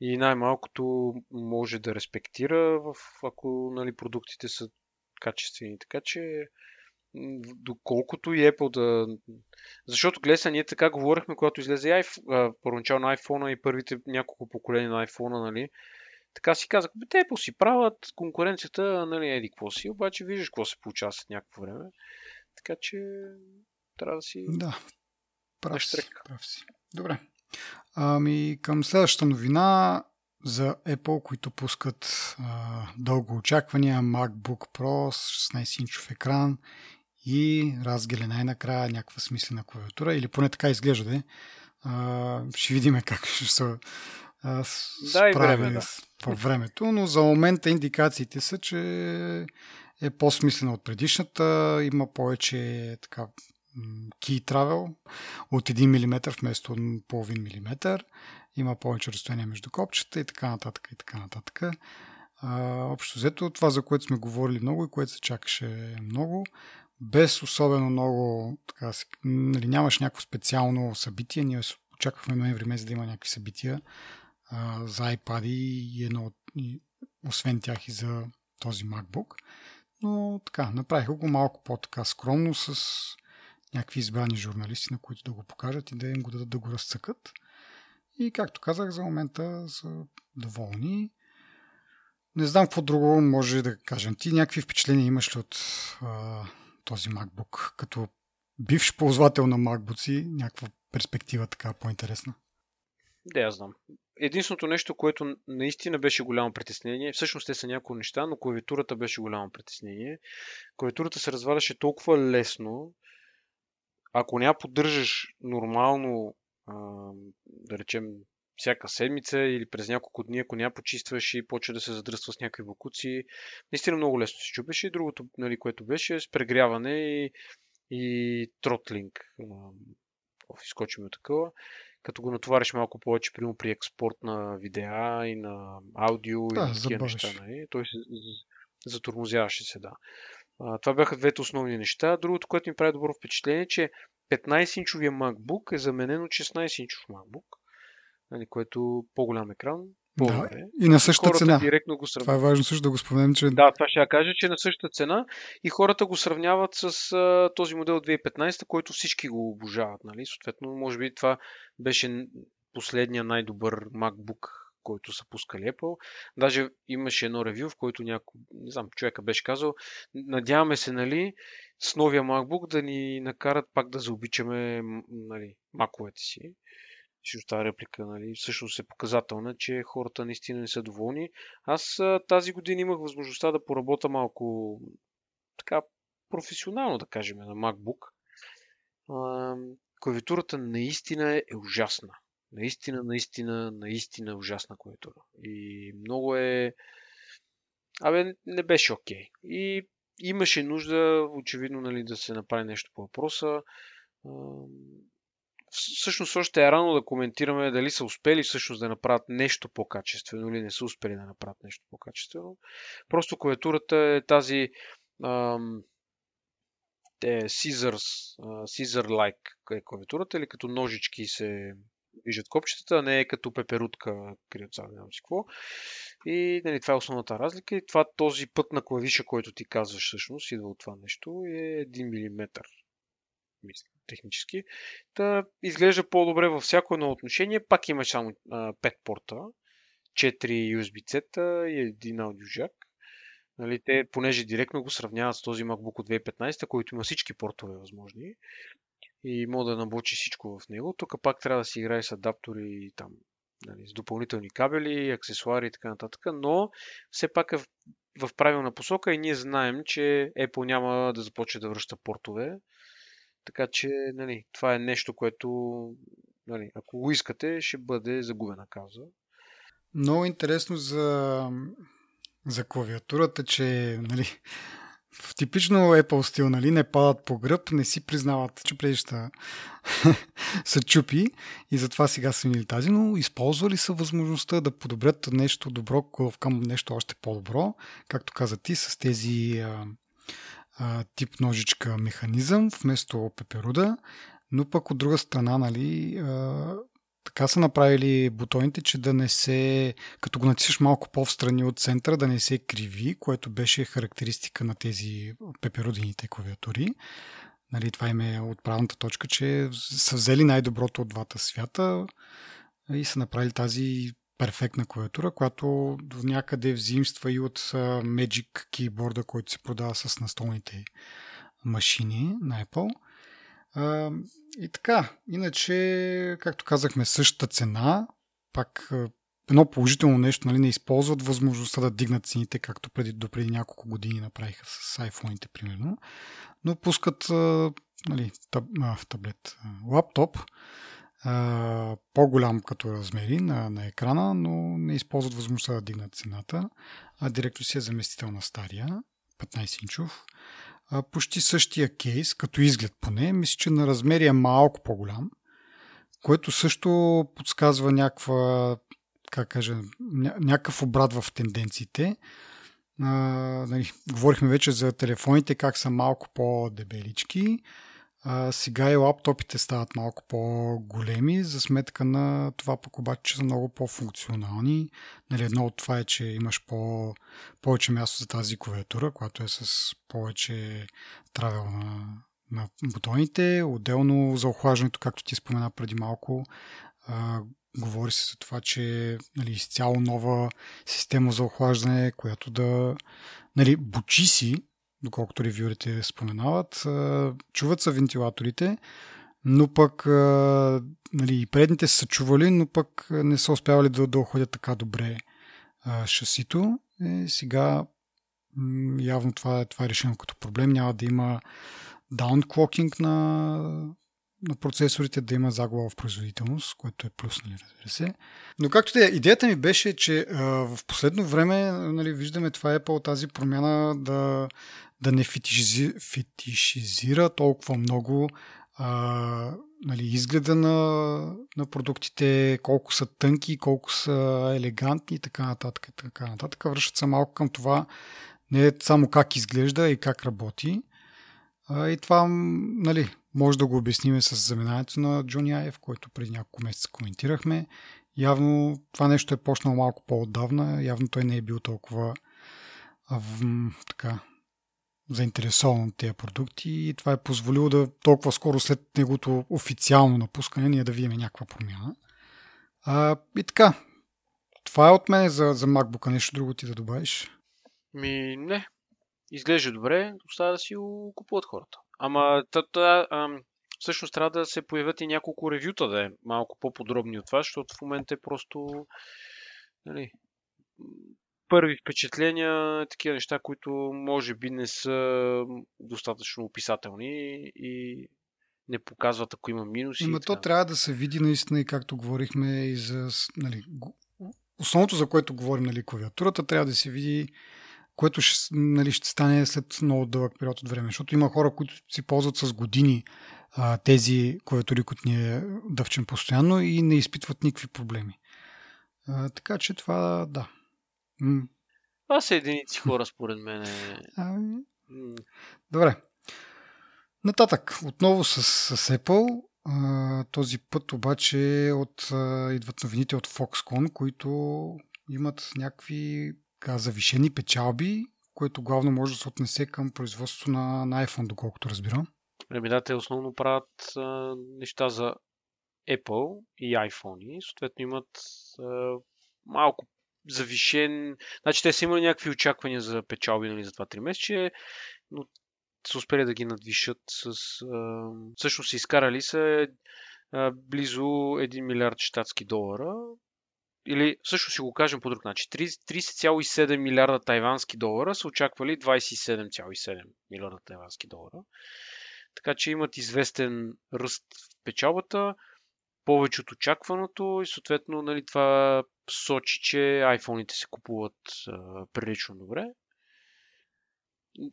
B: И най-малкото може да респектира, в, ако нали, продуктите са качествени. Така че, доколкото и Apple да... Защото, гледа, ние така говорихме, когато излезе iPhone, първоначално iPhone и първите няколко поколения на iPhone, нали? Така си казах, те Apple си правят конкуренцията, нали, еди какво си, обаче виждаш какво се получава след някакво време. Така че трябва да си...
A: Да, прав си, прав си. Добре. Ами към следващата новина за Apple, които пускат а, дълго очаквания MacBook Pro с 16-инчов екран и разгеле най-накрая някаква смислена клавиатура или поне така изглежда да а, ще видим как ще се
B: да, справи време, да.
A: времето, но за момента индикациите са, че е по-смислена от предишната, има повече така key travel от 1 мм вместо половин милиметър. Има повече разстояние между копчета и така нататък и така нататък. А, общо взето това, за което сме говорили много и което се чакаше много, без особено много, така, нали, нямаш някакво специално събитие. Ние очаквахме ноември месец да има някакви събития а, за iPad и едно, и, освен тях и за този MacBook. Но така, направиха го малко по-така скромно с някакви избрани журналисти, на които да го покажат и да им го дадат да го разцъкат. И както казах, за момента са доволни. Не знам какво друго може да кажем. Ти някакви впечатления имаш ли от а, този MacBook? Като бивш ползвател на MacBook някаква перспектива така по-интересна?
B: Да, я знам. Единственото нещо, което наистина беше голямо притеснение, всъщност те са някои неща, но клавиатурата беше голямо притеснение. Клавиатурата се разваляше толкова лесно, ако няма поддържаш нормално, да речем, всяка седмица или през няколко дни, ако няма почистваш и почва да се задръства с някакви бакуци, наистина много лесно се чупеше. И другото, нали, което беше с прегряване и, и тротлинг. Изкочим от такова. Като го натовариш малко повече, примерно при експорт на видеа и на аудио
A: да,
B: и такива неща, нали? той се затормозяваше се, да. А, това бяха двете основни неща. Другото, което ми прави добро впечатление, е, че 15-инчовия MacBook е заменен от 16-инчов MacBook, нали, което по-голям екран,
A: да, и на същата
B: хората
A: цена.
B: Директно го
A: това е важно също да го споменем, че...
B: Да, това ще я кажа, че е на същата цена и хората го сравняват с а, този модел 2015, който всички го обожават. Нали? Съответно, може би това беше последния най-добър MacBook който са пускали Apple. Даже имаше едно ревю, в който някой, не знам, човека беше казал, надяваме се, нали, с новия MacBook да ни накарат пак да заобичаме, нали, маковете си. Защото тази реплика, нали, всъщност е показателна, че хората наистина не са доволни. Аз тази година имах възможността да поработя малко така професионално, да кажем, на MacBook. клавиатурата наистина е ужасна. Наистина, наистина, наистина ужасна клавиатура. И много е... Абе, не беше окей. Okay. И имаше нужда, очевидно, нали, да се направи нещо по въпроса. Всъщност още е рано да коментираме дали са успели всъщност да направят нещо по-качествено или не са успели да направят нещо по-качествено. Просто клавиатурата е тази ам, е Scissors, Caesar-like е клавиатурата или като ножички се виждат копчетата, а не е като пеперутка, криоца, не знам си какво. И нали, това е основната разлика. И това този път на клавиша, който ти казваш всъщност, идва от това нещо, е 1 мм. Мисля, технически. Та изглежда по-добре във всяко едно отношение. Пак има само а, 5 порта, 4 USB-C и един аудиожак. Нали, те, понеже директно го сравняват с този MacBook от 2015, който има всички портове възможни, и мога да наблучи всичко в него. Тук пак трябва да си играе с адаптори и там, нали, с допълнителни кабели, аксесуари и така нататък, но все пак е в, в правилна посока и ние знаем, че Apple няма да започне да връща портове. Така че, нали, това е нещо, което, нали, ако го искате, ще бъде загубена каза.
A: Много интересно за, за клавиатурата, че нали, в типично Apple стил, нали, не падат по гръб, не си признават, че предища са чупи и затова сега са минали тази, но използвали са възможността да подобрят нещо добро към нещо още по-добро, както каза ти, с тези а, а, тип ножичка механизъм вместо пеперуда, но пък от друга страна, нали, а, така са направили бутоните, че да не се, като го натисаш малко по-встрани от центъра, да не се криви, което беше характеристика на тези пеперудините клавиатури. Нали, това им е отправната точка, че са взели най-доброто от двата свята и са направили тази перфектна клавиатура, която до някъде взимства и от Magic Keyboard, който се продава с настолните машини на Apple. И така, иначе, както казахме, същата цена, пак едно положително нещо, нали, не използват възможността да дигнат цените, както преди, до преди няколко години направиха с iPhone-ите, примерно, но пускат нали, таб, а, таблет, лаптоп, а, по-голям като размери на, на екрана, но не използват възможността да дигнат цената, а директно си е заместител на стария, 15-инчов почти същия кейс, като изглед поне, мисля, че на размери е малко по-голям, което също подсказва някаква, как кажа, някакъв обрат в тенденциите. А, нали, говорихме вече за телефоните, как са малко по-дебелички. А, сега и лаптопите стават малко по-големи, за сметка на това пък обаче, че са много по-функционални. Нали, едно от това е, че имаш по- повече място за тази клавиатура, която е с повече травел на, на бутоните. Отделно за охлаждането, както ти спомена преди малко, а, говори се за това, че нали, изцяло нова система за охлаждане, която да нали, бучи си, доколкото ревюрите споменават. Чуват са вентилаторите, но пък нали, и предните са чували, но пък не са успявали да, да охладят така добре шасито. И сега явно това, това е решено като проблем. Няма да има даунклокинг на, на процесорите, да има загуба в производителност, което е плюс, нали, разбира се. Но както те, идеята ми беше, че а, в последно време нали, виждаме това е по тази промяна да да не фетишизи, фетишизира толкова много а, нали, изгледа на, на продуктите, колко са тънки, колко са елегантни и така нататък. Така нататък. Връщат се малко към това не само как изглежда и как работи. А, и това нали, може да го обясним с заминането на Джони Аев, който преди няколко месеца коментирахме. Явно това нещо е почнало малко по-отдавна. Явно той не е бил толкова в, така, заинтересован от тези продукти и това е позволило да толкова скоро след неговото официално напускане ние да видим някаква промяна. А, и така, това е от мен за, за MacBook, нещо друго ти да добавиш?
B: Ми, не. Изглежда добре, остава да си го купуват хората. Ама, та, та, ам, всъщност трябва да се появят и няколко ревюта да е малко по-подробни от това, защото в момента е просто нали, първи впечатления, такива неща, които може би не са достатъчно описателни и не показват, ако има минуси.
A: Ама то трябва да се види наистина и както говорихме и за... Нали, основното, за което говорим, нали, клавиатурата, трябва да се види което ще, нали, ще стане след много дълъг период от време. Защото има хора, които си ползват с години а, тези клавиатури, които ние дъвчем постоянно и не изпитват никакви проблеми. А, така че това, да,
B: това са единици хора, според мен.
A: Ами... Добре. Нататък, отново с, с Apple. А, този път обаче от, а, идват новините от Foxconn, които имат някакви така, завишени печалби, което главно може да се отнесе към производството на, на iPhone, доколкото разбирам.
B: Ами да, те основно правят а, неща за Apple и iPhone. И съответно имат а, малко завишен. Значи те са имали някакви очаквания за печалби нали, за това 3 месече, но са успели да ги надвишат с... А, всъщност изкарали са а, близо 1 милиард щатски долара. Или всъщност си го кажем по друг начин. 30,7 милиарда тайвански долара са очаквали 27,7 милиарда тайвански долара. Така че имат известен ръст в печалбата повече от очакваното и съответно нали, това сочи, че iPhone-ите се купуват а, прилично добре.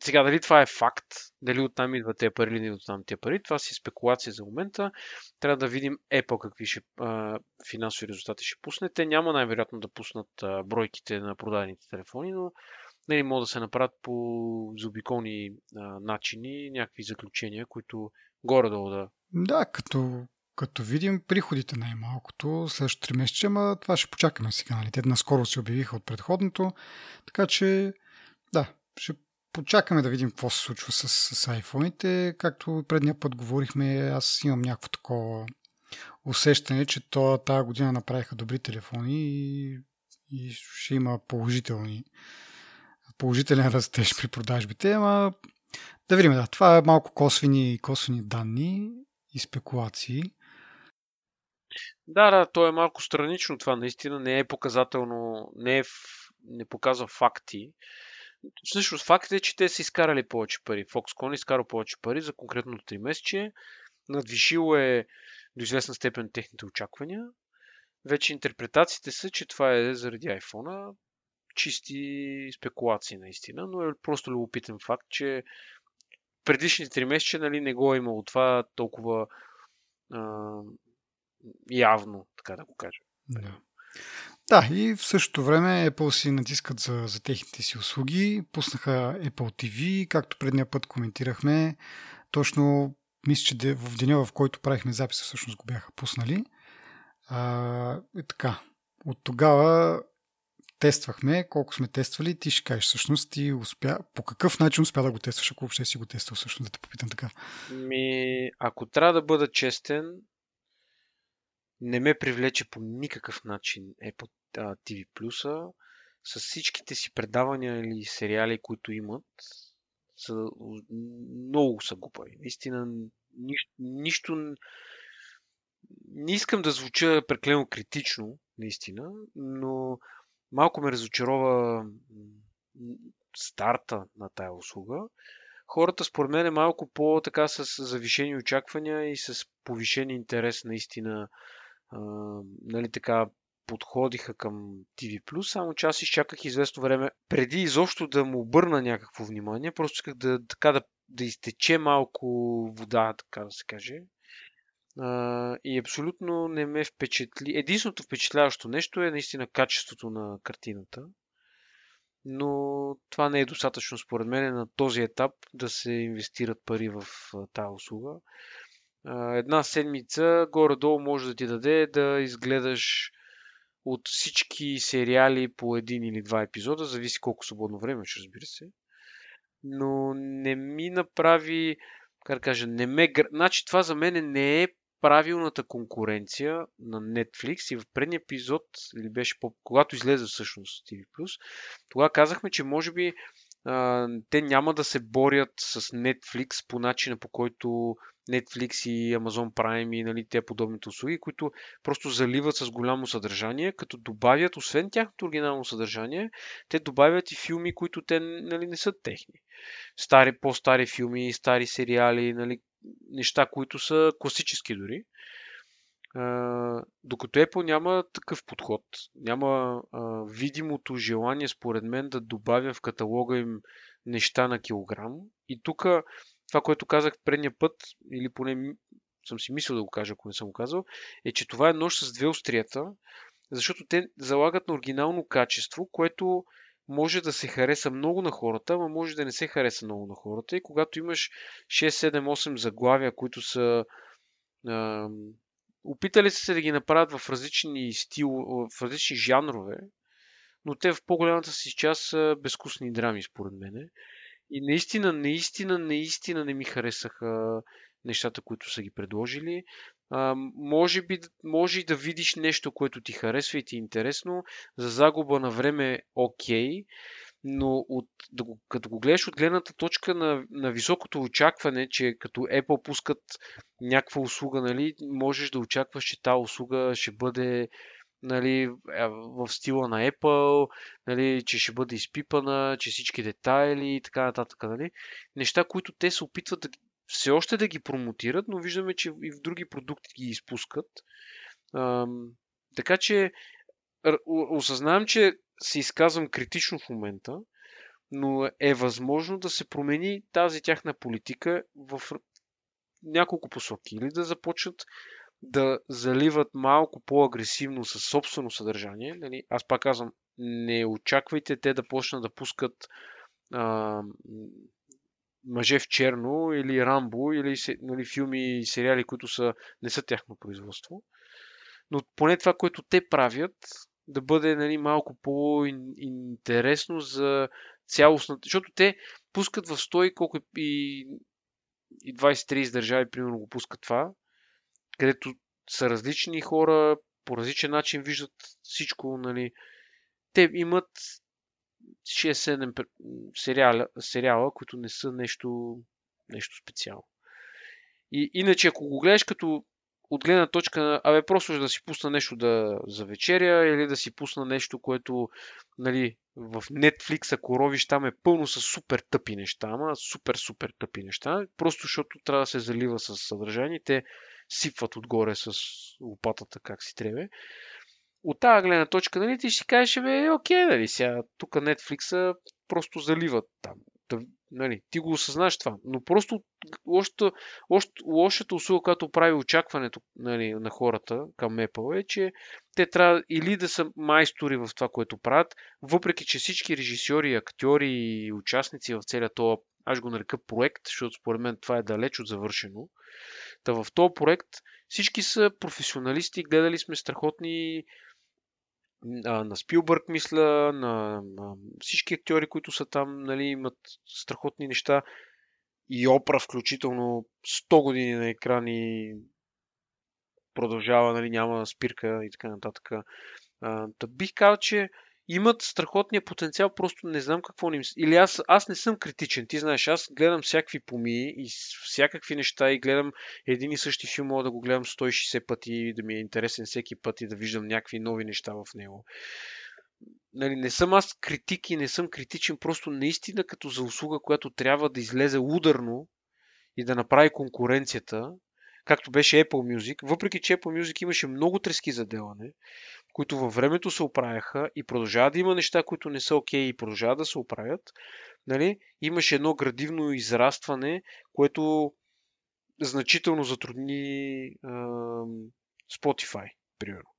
B: Сега, дали това е факт, дали оттам идват тези пари или не оттам тези пари, това си спекулация за момента. Трябва да видим Apple какви ще, а, финансови резултати ще пусне. Те няма най-вероятно да пуснат а, бройките на продадените телефони, но нали, могат да се направят по заобиколни начини някакви заключения, които горе-долу да...
A: Да, като като видим приходите най-малкото следващото 3 месеца, ама това ще почакаме сега. Нали? Те наскоро се обявиха от предходното, така че да, ще почакаме да видим какво се случва с, с iPhone-ите. Както предния път говорихме, аз имам някакво такова усещане, че то, тази година направиха добри телефони и, и ще има положителни положителен растеж при продажбите, ама да видим, да, това е малко косвени, косвени данни и спекулации.
B: Да, да, то е малко странично това. Наистина не е показателно, не, е, не показва факти. Всъщност факт е, че те са изкарали повече пари. Foxconn е изкарал повече пари за конкретното 3 месече. Надвишило е до известна степен техните очаквания. Вече интерпретациите са, че това е заради iPhone. Чисти спекулации наистина, но е просто любопитен факт, че предишните 3 месеца нали, не го е имало това толкова явно, така да го кажа.
A: Да. Да, и в същото време Apple си натискат за, за техните си услуги. Пуснаха Apple TV, както предния път коментирахме. Точно мисля, че в деня, в който правихме записа, всъщност го бяха пуснали. А, и така. От тогава тествахме, колко сме тествали, ти ще кажеш всъщност ти успя, по какъв начин успя да го тестваш, ако въобще си го тествал всъщност, да те попитам така.
B: Ми, ако трябва да бъда честен, не ме привлече по никакъв начин Apple TV Plus с всичките си предавания или сериали, които имат, са, много са глупави. Наистина, нищо, нищо не искам да звуча преклено критично, наистина, но малко ме разочарова старта на тая услуга. Хората, според мен, е малко по-така с завишени очаквания и с повишен интерес наистина а, нали, така подходиха към TV+, само че аз изчаках известно време, преди изобщо да му обърна някакво внимание, просто исках да, така, да, да изтече малко вода, така да се каже. А, и абсолютно не ме впечатли. Единственото впечатляващо нещо е наистина качеството на картината. Но това не е достатъчно според мен на този етап да се инвестират пари в тази услуга. Една седмица горе-долу може да ти даде да изгледаш от всички сериали по един или два епизода, зависи колко свободно време, ще разбира се. Но не ми направи, как да кажа, не ме... Значи това за мен не е правилната конкуренция на Netflix и в предния епизод, или беше по... когато излезе всъщност TV+, тогава казахме, че може би а, те няма да се борят с Netflix по начина по който Netflix и Amazon Prime и нали, те подобните услуги, които просто заливат с голямо съдържание, като добавят, освен тяхното оригинално съдържание, те добавят и филми, които те нали, не са техни. Стари, по-стари филми, стари сериали, нали, неща, които са класически дори. Uh, докато Apple няма такъв подход, няма uh, видимото желание, според мен, да добавя в каталога им неща на килограм. И тук това, което казах предния път, или поне съм си мислил да го кажа, ако не съм го казал, е, че това е нож с две острията, защото те залагат на оригинално качество, което може да се хареса много на хората, но може да не се хареса много на хората. И когато имаш 6, 7, 8 заглавия, които са а, опитали са се да ги направят в различни стил, в различни жанрове, но те в по-голямата си част са безкусни драми, според мен. И наистина, наистина, наистина не ми харесаха нещата, които са ги предложили. А, може, би, може и да видиш нещо, което ти харесва и ти е интересно. За загуба на време окей, но от, да го, като го гледаш от гледната точка на, на високото очакване, че като Apple пускат някаква услуга, нали, можеш да очакваш, че тази услуга ще бъде нали, в стила на Apple, нали, че ще бъде изпипана, че всички детайли и така нататък. Нали. Неща, които те се опитват да, все още да ги промотират, но виждаме, че и в други продукти ги изпускат. Ам, така че осъзнавам, че се изказвам критично в момента, но е възможно да се промени тази тяхна политика в няколко посоки. Или да започнат да заливат малко по-агресивно със собствено съдържание. Нали? Аз пак казвам, не очаквайте те да почнат да пускат а, мъже в черно или Рамбо или нали, филми и сериали, които са, не са тяхно производство. Но поне това, което те правят, да бъде нали, малко по-интересно за цялостната. Защото те пускат в 100 колко и, и 20-30 държави, примерно, го пускат това където са различни хора, по различен начин виждат всичко, нали. Те имат 6-7 сериала, сериала, които не са нещо, нещо специално. И иначе, ако го гледаш като от гледна точка абе, просто да си пусна нещо да, за вечеря или да си пусна нещо, което, нали, в Netflix, ако ровиш там е пълно с супер тъпи неща, ама супер, супер тъпи неща, просто защото трябва да се залива с съдържание. Те сипват отгоре с лопатата как си трябва. От тази гледна точка, нали, ти ще кажеш, бе, окей, нали, сега тук Netflix просто заливат там. Нали, ти го осъзнаш това. Но просто лошата, лошата, лошата услуга, която прави очакването нали, на хората към Apple е, че те трябва или да са майстори в това, което правят, въпреки че всички режисьори, актьори и участници в целия този аз го нарека проект, защото според мен това е далеч от завършено. Та в този проект всички са професионалисти, гледали сме страхотни а, на Спилбърг, мисля, на, на всички актьори, които са там, нали, имат страхотни неща. И Опра, включително 100 години на екран и продължава, нали, няма спирка и така нататък. А, да бих казал, че имат страхотния потенциал, просто не знам какво ни... Или аз, аз не съм критичен, ти знаеш, аз гледам всякакви помии и всякакви неща и гледам един и същи филм, мога да го гледам 160 пъти и да ми е интересен всеки път и да виждам някакви нови неща в него. Нали, не съм аз критик и не съм критичен, просто наистина като за услуга, която трябва да излезе ударно и да направи конкуренцията, както беше Apple Music, въпреки че Apple Music имаше много трески за делане, които във времето се оправяха и продължават да има неща, които не са окей okay и продължават да се оправят, нали, имаше едно градивно израстване, което значително затрудни а, Spotify, примерно.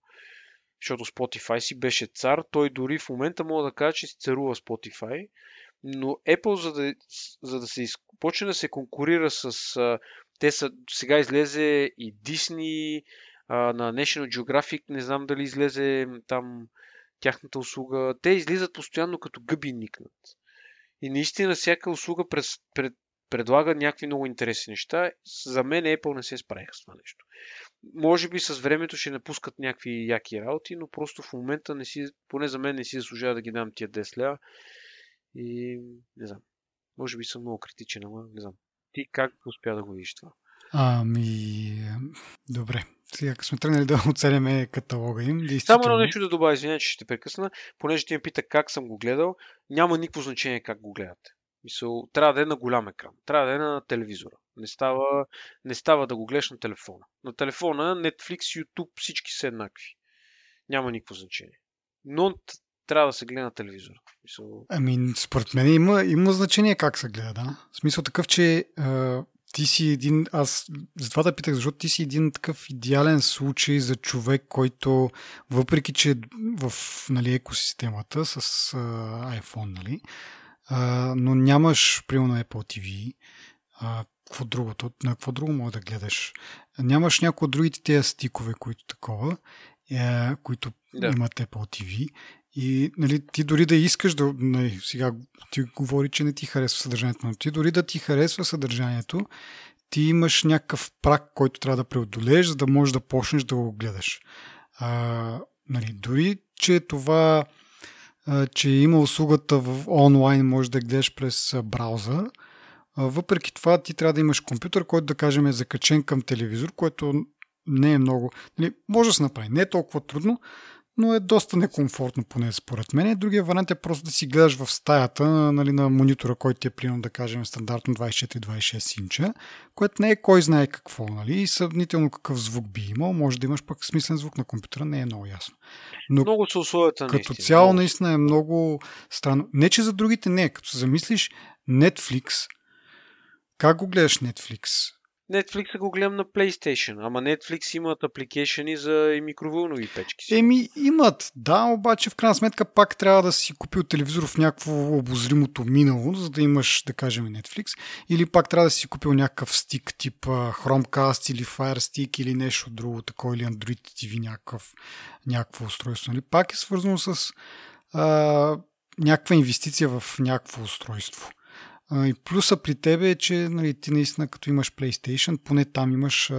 B: Защото Spotify си беше цар, той дори в момента мога да кажа, че си царува Spotify, но Apple, за да, за да се почне да се конкурира с... Те са, сега излезе и Disney, на National Geographic, не знам дали излезе там тяхната услуга. Те излизат постоянно като гъби никнат. И наистина всяка услуга през, пред, предлага някакви много интересни неща. За мен Apple не се справиха с това нещо. Може би с времето ще напускат някакви яки работи, но просто в момента не си, поне за мен не си заслужава да ги дам тия 10 ля. И не знам. Може би съм много критичен, ама не знам. Ти как успя да го видиш това?
A: Ами, добре. Сега, сме тръгнали да оцеляме каталога им.
B: Само едно нещо да добавя, извиня, че ще прекъсна, понеже ти ме пита как съм го гледал, няма никакво значение как го гледате. Мисъл, трябва да е на голям екран, трябва да е на телевизора. Не става, не става да го гледаш на телефона. На телефона Netflix, YouTube, всички са еднакви. Няма никакво значение. Но трябва да се гледа на телевизора. Мисъл...
A: Ами, според мен има, има значение как се гледа, да. В смисъл такъв, че ти си един, аз затова да питах, защото ти си един такъв идеален случай за човек, който въпреки, че в нали, екосистемата с а, iPhone, нали, а, но нямаш, примерно, Apple TV, а, какво другото, на какво друго може да гледаш. Нямаш някои от другите тези стикове, които такова, е, които да. имат Apple TV и нали, ти дори да искаш да. Нали, сега ти говори, че не ти харесва съдържанието, но ти дори да ти харесва съдържанието, ти имаш някакъв прак, който трябва да преодолееш, за да можеш да почнеш да го гледаш. А, нали, дори, че това, а, че има услугата в онлайн, можеш да гледаш през браузър, въпреки това ти трябва да имаш компютър, който да кажем е закачен към телевизор, което не е много. Нали, може да се направи. Не е толкова трудно, но е доста некомфортно, поне според мен. Другия вариант е просто да си гледаш в стаята нали, на монитора, който ти е примерно да кажем стандартно 24-26 инча, което не е кой знае какво, нали, и съвнително какъв звук би имал. Може да имаш пък смислен звук на компютъра, не е много ясно.
B: Но много са условията.
A: Като наистина. цяло наистина е много странно. Не, че за другите не, като се замислиш Netflix, как го гледаш Netflix?
B: Netflix го гледам на PlayStation, ама Netflix имат апликейшени за и микровълнови печки. Си.
A: Еми, имат, да, обаче в крайна сметка пак трябва да си купил телевизор в някакво обозримото минало, за да имаш, да кажем, Netflix. Или пак трябва да си купил някакъв стик тип Chromecast или Fire Stick или нещо друго, такова, или Android TV, някакъв, някакво устройство. Нали? Пак е свързано с а, някаква инвестиция в някакво устройство. И плюса при тебе е, че нали, ти наистина като имаш PlayStation, поне там имаш а,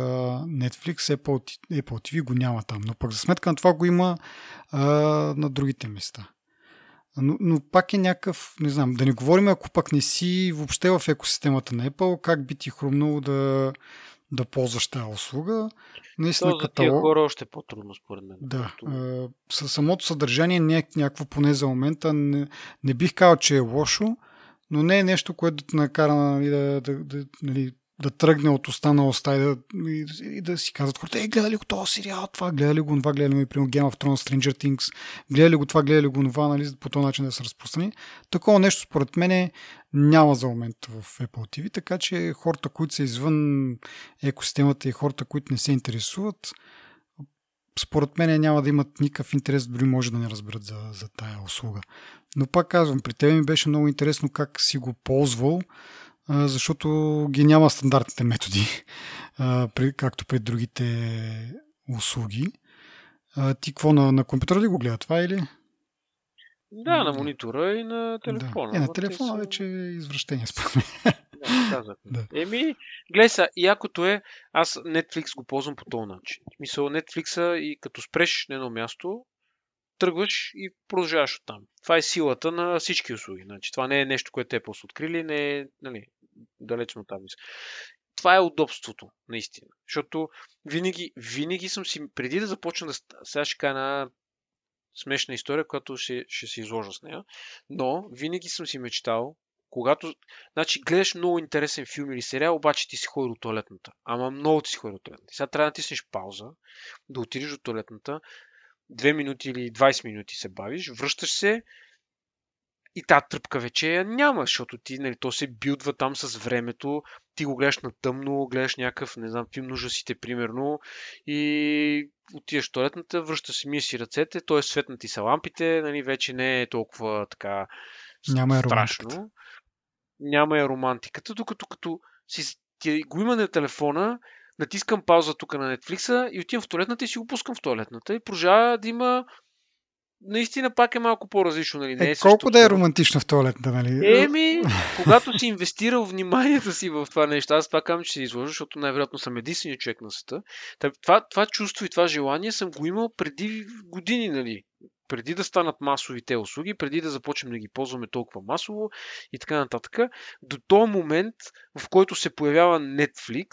A: Netflix, Apple, Apple TV го няма там. Но пък за сметка на това го има а, на другите места. Но, но пак е някакъв, не знам, да не говорим, ако пък не си въобще в екосистемата на Apple, как би ти хрумнало да, да ползваш тази услуга.
B: Наистина, То за каталог... тия хора още по-трудно, според мен.
A: Да. Със самото съдържание не е някакво, поне за момента, не, не бих казал, че е лошо, но не е нещо, което да накара нали, да, да, да, нали, да тръгне от уста на и да, и, и да си казват хората, е, гледали го този сериал, това, гледали го, това, гледали го, примерно Game of Thrones, Stranger Things, гледали го това, гледали го, това, нали, по този начин да се разпространи. Такова нещо, според мен, няма за момент в Apple TV, така че хората, които са извън екосистемата и хората, които не се интересуват, според мен няма да имат никакъв интерес, дори може да не разберат за, за тая услуга. Но пак казвам, при теб ми беше много интересно как си го ползвал защото ги няма стандартните методи, както при другите услуги. Ти какво на, на компютъра ли го гледа това или?
B: Да, на монитора и на телефона.
A: Да. Е, на телефона са... вече е извращение, според мен.
B: Да, да. Еми, гледай са, якото е, аз Netflix го ползвам по този начин. В смисъл, Netflix и като спреш на едно място, тръгваш и продължаваш от там. Това е силата на всички услуги. Значи, това не е нещо, което те просто открили, не е нали, далечно там. Това е удобството, наистина. Защото винаги, винаги съм си, преди да започна да... Сега ще кажа една смешна история, която ще, ще се изложа с нея. Но винаги съм си мечтал, когато, значи, гледаш много интересен филм или сериал, обаче ти си ходи до туалетната. Ама много ти си ходи до туалетната. Сега трябва да тиснеш пауза, да отидеш до туалетната, 2 минути или 20 минути се бавиш, връщаш се и тази тръпка вече я няма, защото ти, нали, то се билдва там с времето, ти го гледаш на тъмно, гледаш някакъв, не знам, филм ужасите, примерно, и отиваш в туалетната, връщаш си, мия си ръцете, т.е. светнати са лампите, нали, вече не е толкова така
A: няма
B: е страшно. Няма е романтиката, докато като си, ти го има на телефона, натискам пауза тук на Netflix и отивам в туалетната и си го пускам в туалетната и продължава да има наистина пак е малко по-различно. Нали? Не
A: е, е колко да е романтично в туалетната, нали?
B: Еми, когато си инвестирал вниманието си в това нещо, аз това казвам, че се изложа, защото най-вероятно съм единственият човек на света. Това, това чувство и това желание съм го имал преди години, нали? преди да станат масови те услуги, преди да започнем да ги ползваме толкова масово и така нататък, до този момент, в който се появява Netflix,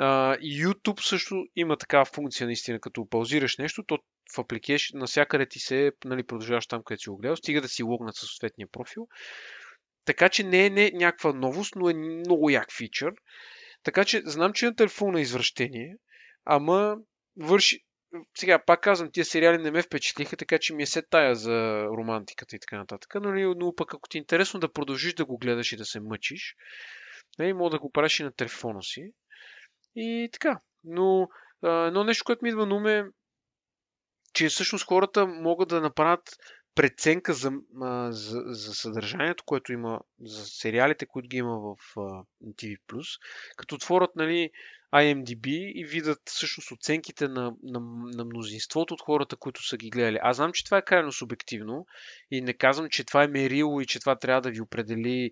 B: Uh, YouTube също има такава функция, наистина, като паузираш нещо, то в application, навсякъде ти се нали, продължаваш там, където си го гледал, стига да си логнат със съответния профил. Така че не е не някаква новост, но е много як фичър. Така че знам, че на телефона е извращение, ама върши... Сега, пак казвам, тия сериали не ме впечатлиха, така че ми е се тая за романтиката и така нататък. Но, нали, но пък ако ти е интересно да продължиш да го гледаш и да се мъчиш, нали, мога да го правиш и на телефона си. И така. Но едно нещо, което ми идва на ум че всъщност хората могат да направят преценка за, за, за съдържанието, което има, за сериалите, които ги има в TV+, като отворят нали, IMDb и видят всъщност оценките на, на, на мнозинството от хората, които са ги гледали. Аз знам, че това е крайно субективно и не казвам, че това е мерило и че това трябва да ви определи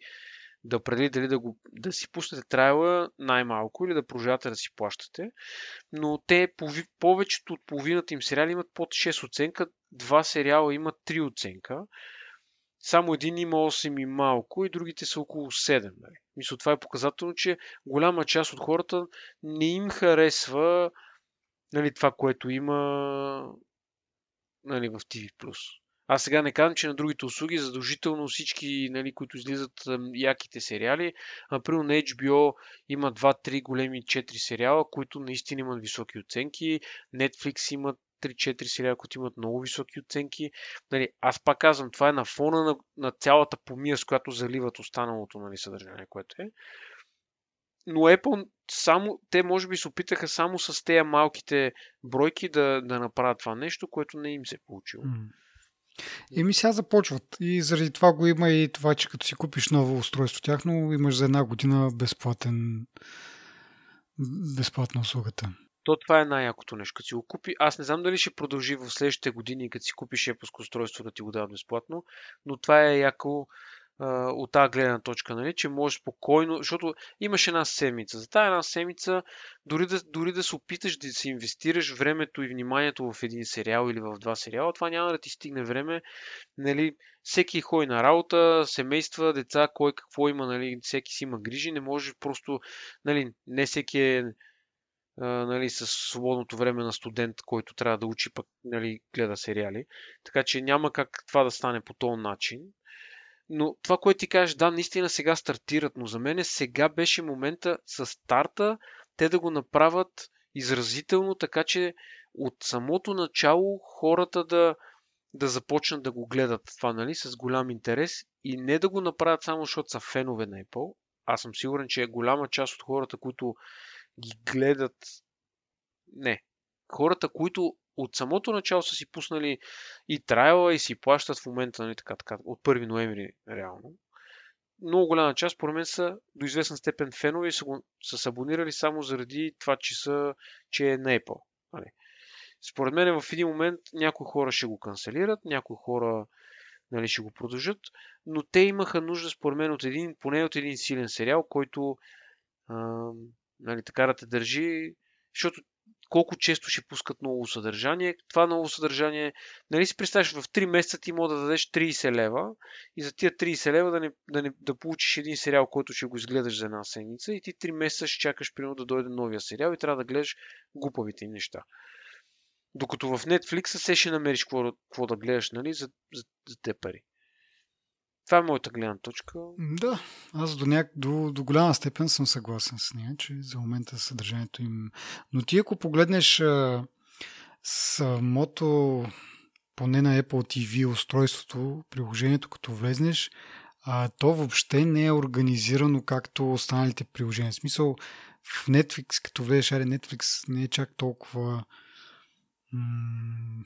B: да определи дали да, го, да си пуснете трайла най-малко или да продължавате да си плащате. Но те, повечето от половината им сериали имат под 6 оценка, два сериала имат 3 оценка. Само един има 8 и малко и другите са около 7. Нали? Мисля, това е показателно, че голяма част от хората не им харесва нали, това, което има нали, в TV+. Аз сега не казвам, че на другите услуги задължително всички, нали, които излизат яките сериали. Например, на HBO има 2-3 големи 4 сериала, които наистина имат високи оценки. Netflix имат 3-4 сериала, които имат много високи оценки. Нали, аз пак казвам, това е на фона на, на цялата помия, с която заливат останалото нали, съдържание, което е. Но Apple само, те може би се опитаха само с тези малките бройки да, да направят това нещо, което не им се е получило. Mm.
A: Еми сега започват. И заради това го има и това, че като си купиш ново устройство тяхно, имаш за една година безплатен безплатна услугата.
B: То това е най-якото нещо. Като си го купи, аз не знам дали ще продължи в следващите години, като си купиш Apple устройство да ти го дадат безплатно, но това е яко от тази гледна точка, нали, че може спокойно, защото имаш една седмица. За тази една седмица, дори да, дори да се опиташ да си инвестираш времето и вниманието в един сериал или в два сериала, това няма да ти стигне време. Нали, всеки ходи на работа, семейства, деца, кой какво има, нали, всеки си има грижи, не може просто, нали, не всеки е нали, с свободното време на студент, който трябва да учи, пък нали, гледа сериали. Така че няма как това да стане по този начин. Но това, което ти кажеш, да, наистина сега стартират, но за мен сега беше момента с старта те да го направят изразително, така че от самото начало хората да, да започнат да го гледат това, нали, с голям интерес и не да го направят само защото са фенове на Apple. Аз съм сигурен, че е голяма част от хората, които ги гледат. Не. Хората, които от самото начало са си пуснали и трайла и си плащат в момента, нали, така, така, от 1 ноември реално. много голяма част, според мен, са до известна степен фенове и са, са се абонирали само заради това, че, са, че е на Apple. Нали. Според мен в един момент някои хора ще го канцелират, някои хора нали, ще го продължат, но те имаха нужда, според мен, от един, поне от един силен сериал, който а, нали, така да те държи, защото колко често ще пускат ново съдържание. Това ново съдържание, нали си представяш, в 3 месеца ти може да дадеш 30 лева и за тия 30 лева да, не, да, не, да получиш един сериал, който ще го изгледаш за една седмица и ти 3 месеца ще чакаш примерно да дойде новия сериал и трябва да гледаш глупавите неща. Докато в Netflix се ще намериш какво, какво да гледаш, нали, за, за, за те пари. Това е моята гледна точка.
A: Да, аз до, няк... до, до голяма степен съм съгласен с нея, че за момента съдържанието им... Но ти ако погледнеш а, самото, поне на Apple TV устройството, приложението, като влезнеш, а, то въобще не е организирано както останалите приложения. В смисъл, в Netflix, като влезеш, аре, Netflix не е чак толкова м-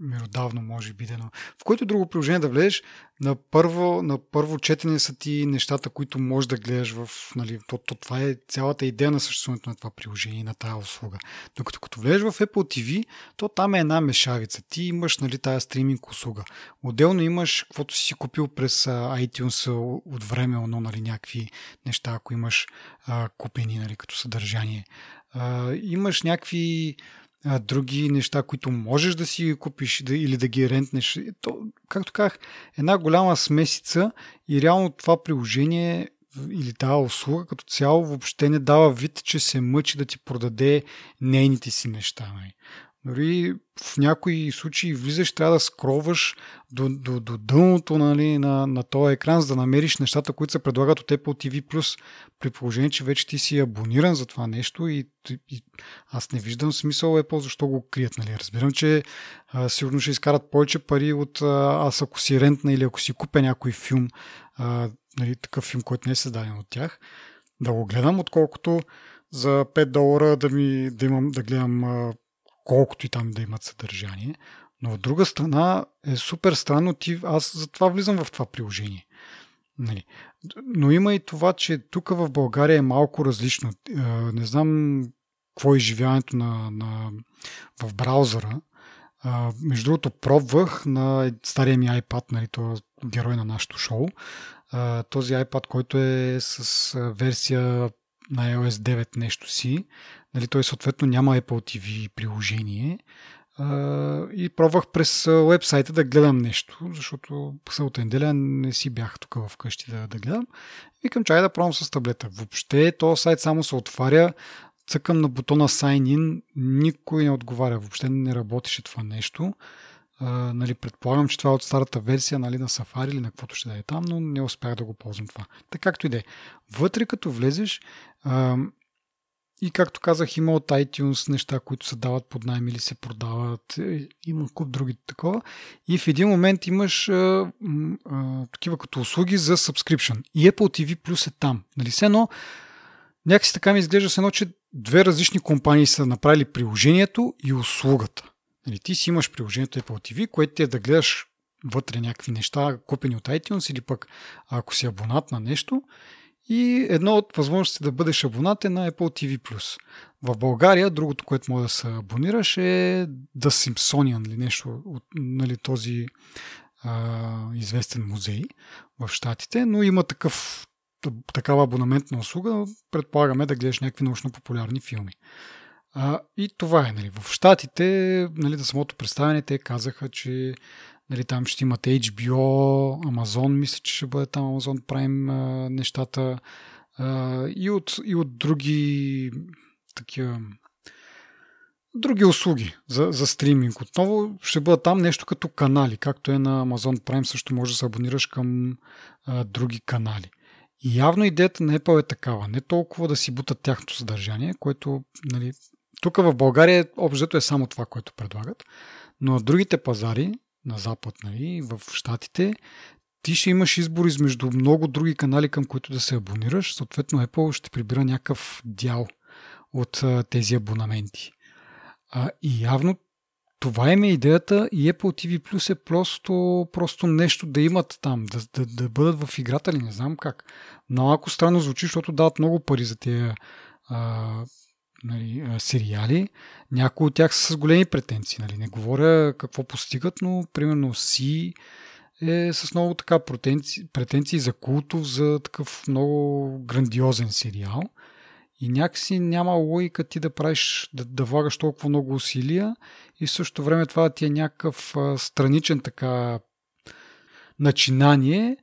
A: меродавно, може би, но в което друго приложение да влезеш, на първо, на първо четене са ти нещата, които можеш да гледаш в... Нали, то, то, това е цялата идея на съществуването на това приложение на тази услуга. Докато като влезеш в Apple TV, то там е една мешавица. Ти имаш нали, тази стриминг услуга. Отделно имаш, каквото си купил през iTunes от време, но нали, някакви неща, ако имаш а, купени нали, като съдържание. А, имаш някакви други неща, които можеш да си купиш да, или да ги рентнеш. То, както казах, една голяма смесица и реално това приложение или тази услуга като цяло въобще не дава вид, че се мъчи да ти продаде нейните си неща. Нали. Дори в някои случаи влизаш, трябва да скроваш до, до, до дъното нали, на, на този екран, за да намериш нещата, които се предлагат от Apple TV+, при положение, че вече ти си абониран за това нещо и, и аз не виждам смисъл Apple защо го крият. Нали. Разбирам, че а, сигурно ще изкарат повече пари от а, аз ако си рентна или ако си купя някой филм, а, нали, такъв филм, който не е създаден от тях, да го гледам, отколкото за 5 долара да, ми, да, имам, да гледам а, колкото и там да имат съдържание. Но от друга страна е супер странно. Ти, аз затова влизам в това приложение. Нали. Но има и това, че тук в България е малко различно. Не знам какво е изживяването на, на, в браузъра. А, между другото, пробвах на стария ми iPad, нали, това е герой на нашото шоу. Този iPad, който е с версия на iOS 9 нещо си, Нали, той съответно няма Apple TV приложение. И пробвах през вебсайта да гледам нещо, защото събота неделя не си бях тук вкъщи да, да гледам. Викам, чай да пробвам с таблета. Въобще този сайт само се отваря, цъкам на бутона Sign In, никой не отговаря. Въобще не работеше това нещо. Нали, предполагам, че това е от старата версия нали, на Safari или на каквото ще да е там, но не успях да го ползвам това. Така както и да е. Вътре като влезеш, и както казах, има от iTunes неща, които се дават под найем или се продават. Е, има куп други такова. И в един момент имаш а, а, такива като услуги за subscription. И Apple TV Plus е там. Нали се едно, някакси така ми изглежда се едно, че две различни компании са направили приложението и услугата. Нали, ти си имаш приложението Apple TV, което ти е да гледаш вътре някакви неща, купени от iTunes или пък ако си абонат на нещо и едно от възможностите да бъдеш абонат е на Apple TV+. В България другото, което може да се абонираш е The Simpsonian или нещо от нали, този а, известен музей в Штатите, но има такъв, такава абонаментна услуга, предполагаме да гледаш някакви научно популярни филми. А, и това е. Нали. В Штатите, нали, на самото представяне, те казаха, че Нали, там ще имат HBO, Amazon, мисля, че ще бъде там Amazon Prime а, нещата а, и, от, и от други такива други услуги за, за стриминг. Отново ще бъдат там нещо като канали, както е на Amazon Prime, също може да се абонираш към а, други канали. И явно идеята на Apple е такава. Не толкова да си бутат тяхното съдържание, което нали, тук в България общо е само това, което предлагат, но на другите пазари на Запад, нали, в Штатите, ти ще имаш избор измежду много други канали, към които да се абонираш. Съответно, Apple ще прибира някакъв дял от а, тези абонаменти. А, и явно това им е идеята и Apple TV Plus е просто, просто нещо да имат там, да, да, да бъдат в играта ли, не знам как. Малко странно звучи, защото дават много пари за тези нали, сериали. Някои от тях са с големи претенции. Нали. Не говоря какво постигат, но примерно Си е с много така претенции, претенции за култов, за такъв много грандиозен сериал. И някакси няма логика ти да правиш, да, да влагаш толкова много усилия и в същото време това ти е някакъв страничен така начинание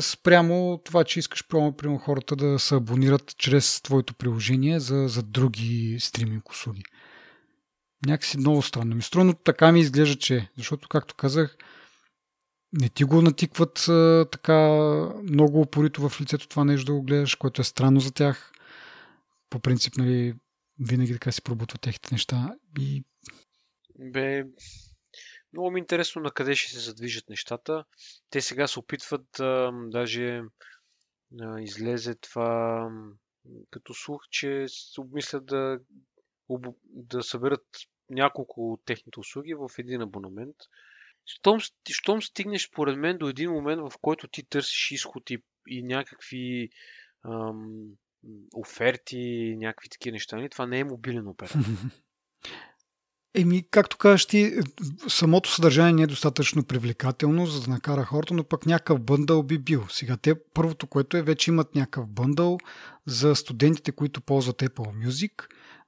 A: спрямо това, че искаш прямо, хората да се абонират чрез твоето приложение за, за други стриминг услуги. Някакси много странно ми струва, но така ми изглежда, че защото, както казах, не ти го натикват а, така много упорито в лицето това нещо да го гледаш, което е странно за тях. По принцип, нали, винаги така си пробутват техните неща и
B: бе, много ми е интересно на къде ще се задвижат нещата. Те сега се опитват, а, даже а, излезе това като слух, че се обмислят да, да съберат няколко от техните услуги в един абонамент. Щом, щом стигнеш, според мен, до един момент, в който ти търсиш изход и, и някакви ам, оферти, някакви такива неща, нали, това не е мобилен оператор.
A: Еми, както кажеш ти, самото съдържание не е достатъчно привлекателно, за да накара хората, но пък някакъв бъндъл би бил. Сега те, първото, което е, вече имат някакъв бъндъл за студентите, които ползват Apple Music.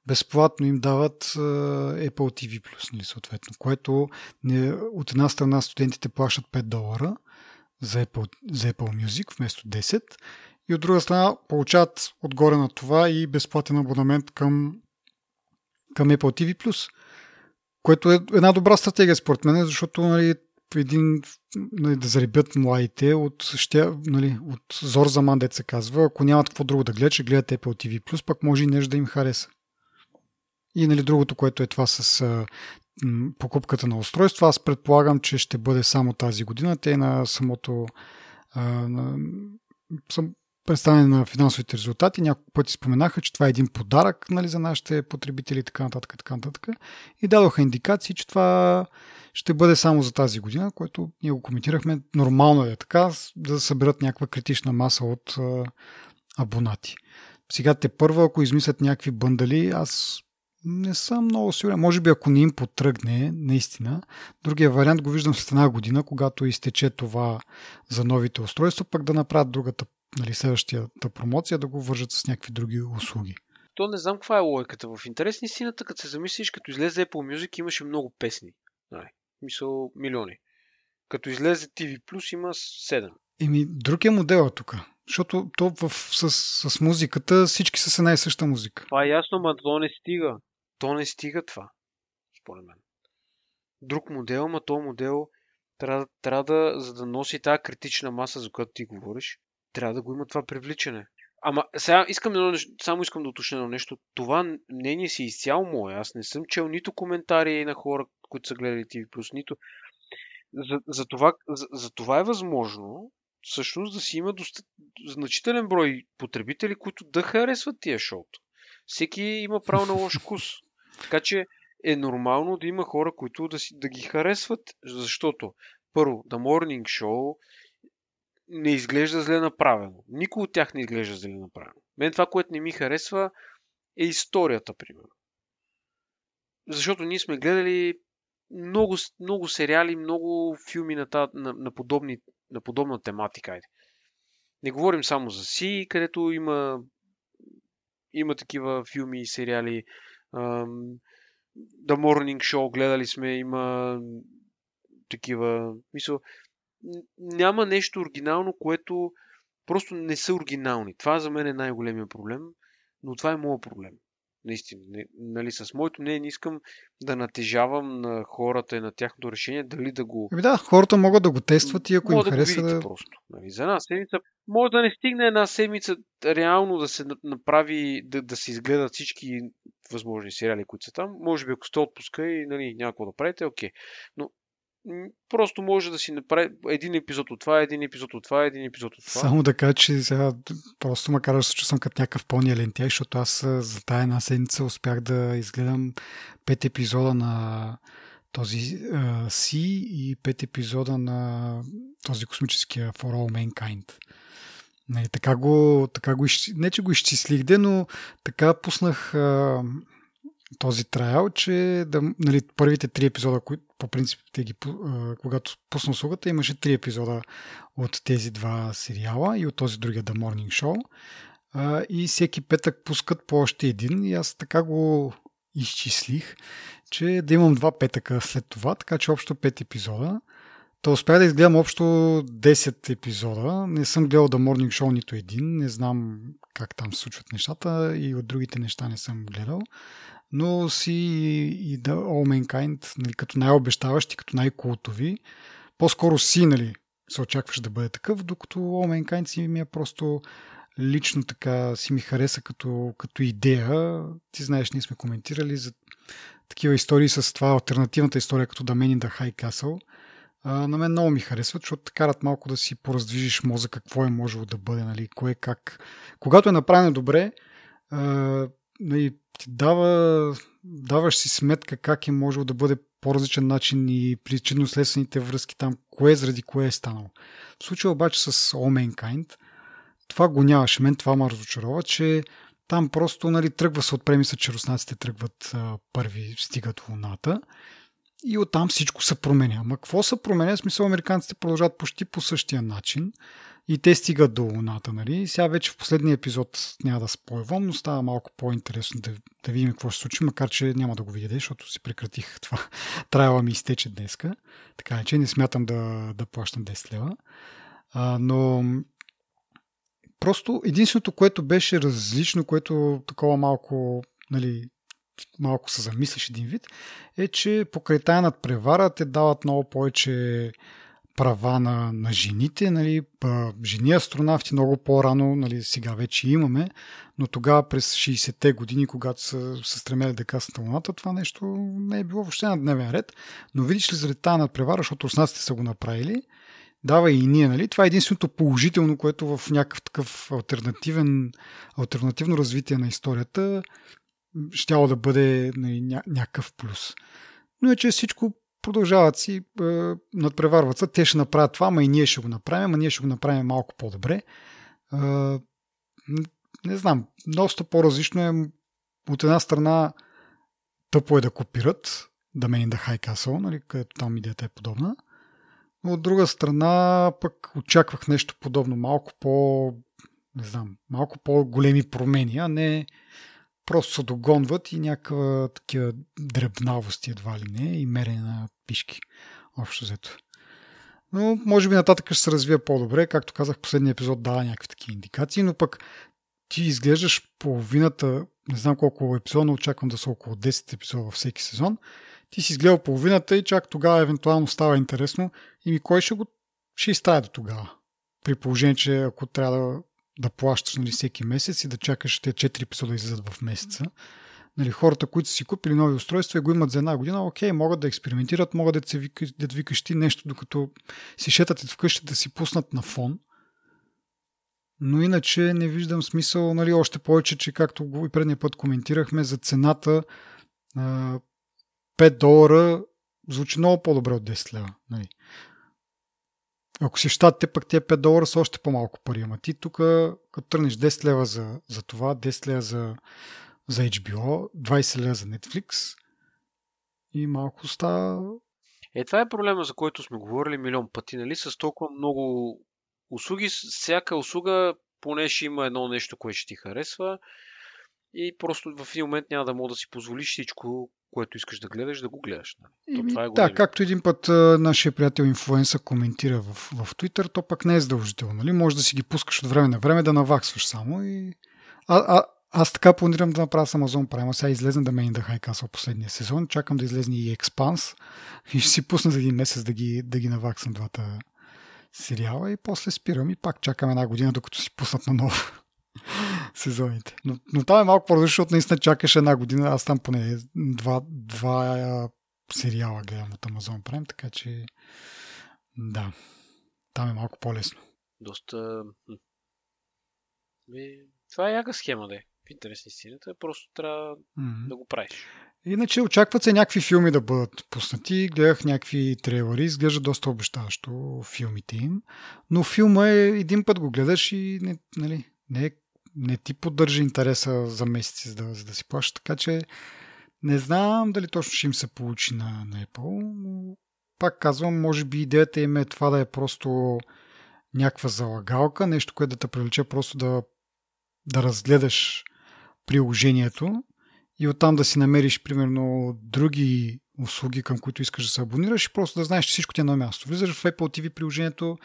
A: Безплатно им дават Apple TV+, нали, съответно, което не, от една страна студентите плащат 5 долара за Apple, за Apple Music вместо 10 и от друга страна получават отгоре на това и безплатен абонамент към, към Apple TV+. Което е една добра стратегия според мен, защото нали, един, нали, да заребят младите от, ще, нали, от зор за ман, се казва, ако нямат какво друго да гледат, ще гледат Apple TV+, пък може и нещо да им хареса. И нали, другото, което е това с а, покупката на устройство, аз предполагам, че ще бъде само тази година. Те на самото а, на, сам, представяне на финансовите резултати. Няколко пъти споменаха, че това е един подарък нали, за нашите потребители и така нататък, така нататък. И дадоха индикации, че това ще бъде само за тази година, което ние го коментирахме. Нормално е така, да съберат някаква критична маса от а, абонати. Сега те първо, ако измислят някакви бъндали, аз не съм много сигурен. Може би ако не им потръгне, наистина. Другия вариант го виждам след една година, когато изтече това за новите устройства, пък да направят другата нали, следващата промоция да го вържат с някакви други услуги.
B: То не знам каква е логиката. В интерес на истината, като се замислиш, като излезе Apple Music, имаше много песни. Нали, мисъл, милиони. Като излезе TV Plus, има 7.
A: Еми, друг е модела тук. Защото то в, с, с музиката всички са с една и съща музика.
B: Това е ясно, но то не стига. То не стига това, според мен. Друг модел, ма то модел трябва, трябва да, за да носи тази критична маса, за която ти говориш, трябва да го има това привличане. Ама сега искам едно, само искам да уточня едно нещо. Това мнение си изцяло мое. Аз не съм чел нито коментари на хора, които са гледали TV+, нито... За, за, това, за, за това е възможно всъщност да си има доста... значителен брой потребители, които да харесват тия шоуто. Всеки има право на лош вкус. Така че е нормално да има хора, които да, си, да ги харесват, защото първо, The Morning Show не изглежда зле направено. Никой от тях не изглежда зле направено. Мен това, което не ми харесва, е историята, примерно. Защото ние сме гледали много, много сериали, много филми на, та, на, на, подобни, на подобна тематика. Айде. Не говорим само за Си, където има, има такива филми и сериали. Um, The Morning Show гледали сме, има такива. Мисъл, няма нещо оригинално, което просто не са оригинални. Това за мен е най-големия проблем, но това е моят проблем. Наистина. Не, нали, с моето не, не искам да натежавам на хората и на тяхното решение дали да го.
A: Ами да, хората могат да го тестват и ако им
B: да
A: хареса
B: да. Просто. Нали, за една седмица. Може да не стигне една седмица реално да се направи, да, да се изгледат всички възможни сериали, които са там. Може би ако сте отпуска и нали, някакво да правите, окей. Но Просто може да си направи един епизод от това, един епизод от това, един епизод от това.
A: Само да кажа, че сега просто ма да се чувствам като някакъв пълния лентяй, защото аз за тая една седмица успях да изгледам пет епизода на този uh, Си и пет епизода на този космическия For All Mankind. Нали, така го, така го, не че го изчислих, де, но така пуснах а, този трайл, че да, нали, първите три епизода, които по принцип те ги, когато пусна услугата, имаше три епизода от тези два сериала и от този другия The Morning Show. И всеки петък пускат по още един и аз така го изчислих, че да имам два петъка след това, така че общо пет епизода. Та успях да изгледам общо 10 епизода. Не съм гледал The Morning Show нито един. Не знам как там се случват нещата и от другите неща не съм гледал. Но си и The All Mankind, нали, като най-обещаващи, като най-култови. По-скоро си, нали, се очакваш да бъде такъв, докато All Mankind си ми е просто лично така си ми хареса като, като идея. Ти знаеш, ние сме коментирали за такива истории с това альтернативната история, като Man in the High Castle – на мен много ми харесват, защото те карат малко да си пораздвижиш мозъка какво е можело да бъде, нали, кое как. Когато е направено добре, а, нали, ти дава, даваш си сметка как е можело да бъде по-различен начин и причинно-следствените връзки там, кое заради кое е станало. В случая обаче с All Mankind, това го нямаше. Мен това ме разочарова, че там просто нали, тръгва се от премиса, че руснаците тръгват а, първи, стигат Луната и оттам всичко се променя. Ама какво се променя? В смисъл, американците продължават почти по същия начин и те стигат до Луната. Нали? Сега вече в последния епизод няма да спойвам, но става малко по-интересно да, да видим какво ще случи, макар че няма да го видя, защото си прекратих това. Трябва ми изтече днеска. Така че не смятам да, да плащам 10 лева. А, но просто единственото, което беше различно, което такова малко нали, малко се замислиш един вид, е, че покрай тая надпревара те дават много повече права на, на жените. Нали, жени астронавти много по-рано, нали, сега вече имаме, но тогава през 60-те години, когато са се стремели да каснат на Луната, това нещо не е било въобще на дневен ред. Но видиш ли заради тази надпревара, защото руснаците са го направили, дава и ние. Нали? Това е единственото положително, което в някакъв такъв альтернативен, альтернативно развитие на историята щяло да бъде нали, ня- някакъв плюс. Но е, че всичко продължават си, е, надпреварват се. Те ще направят това, ма и ние ще го направим, а ние ще го направим малко по-добре. Е, не знам, доста по-различно е от една страна тъпо е да копират да мен да High Castle, нали, където там идеята е подобна. Но от друга страна пък очаквах нещо подобно, малко по не знам, малко по-големи промени, а не просто се догонват и някаква такива дребнавости едва ли не и мерене на пишки. Общо взето. Но може би нататък ще се развие по-добре. Както казах, последния епизод дава някакви такива индикации, но пък ти изглеждаш половината, не знам колко епизода, очаквам да са около 10 епизода във всеки сезон. Ти си изгледал половината и чак тогава евентуално става интересно и ми кой ще го ще изтая до тогава. При положение, че ако трябва да да плащаш нали, всеки месец и да чакаш те 4 епизода излизат в месеца. Нали, хората, които си купили нови устройства и го имат за една година, окей, могат да експериментират, могат да, се вика, да викаш ти нещо, докато си шетате вкъщи да си пуснат на фон. Но иначе не виждам смисъл, нали, още повече, че както го и предния път коментирахме, за цената 5 долара звучи много по-добре от 10 лева. Нали. Ако си в щатите, пък тези 5 долара са още по-малко пари. Ама ти тук, като тръгнеш 10 лева за, за това, 10 лева за, за HBO, 20 лева за Netflix и малко става...
B: Е, това е проблема, за който сме говорили милион пъти, нали? С толкова много услуги, всяка услуга поне ще има едно нещо, което ще ти харесва и просто в един момент няма да мога да си позволиш всичко, което искаш да гледаш, да го гледаш.
A: Нали? То, това е да, както един път а, нашия приятел инфлуенса коментира в, в Twitter, то пък не е задължително. Нали? Може да си ги пускаш от време на време, да наваксваш само. И... А, а, аз така планирам да направя с Amazon Prime. Сега излезна да ме да Хайкасъл последния сезон. Чакам да излезне и Expanse. И ще си пусна за един месец да ги, да ги наваксам двата сериала и после спирам и пак чакам една година, докато си пуснат на ново сезоните. Но, но там е малко по-различно, защото наистина чакаш една година. Аз там поне два, два сериала гледам от Amazon Prime, така че да, там е малко по-лесно.
B: Доста... Това е яка схема, да е. В интерес на истината, просто трябва mm-hmm. да го правиш.
A: Иначе очакват се някакви филми да бъдат пуснати. Гледах някакви трейлери, изглежда доста обещаващо филмите им. Но филма е един път го гледаш и не, нали, не, не ти поддържа интереса за месеци, за да, за да си плащаш. Така че не знам дали точно ще им се получи на, на Apple, но пак казвам, може би идеята им е това да е просто някаква залагалка, нещо, което да те привлече просто да, да разгледаш приложението и оттам да си намериш, примерно, други услуги, към които искаш да се абонираш и просто да знаеш, че всичко ти е на място. Влизаш в Apple TV приложението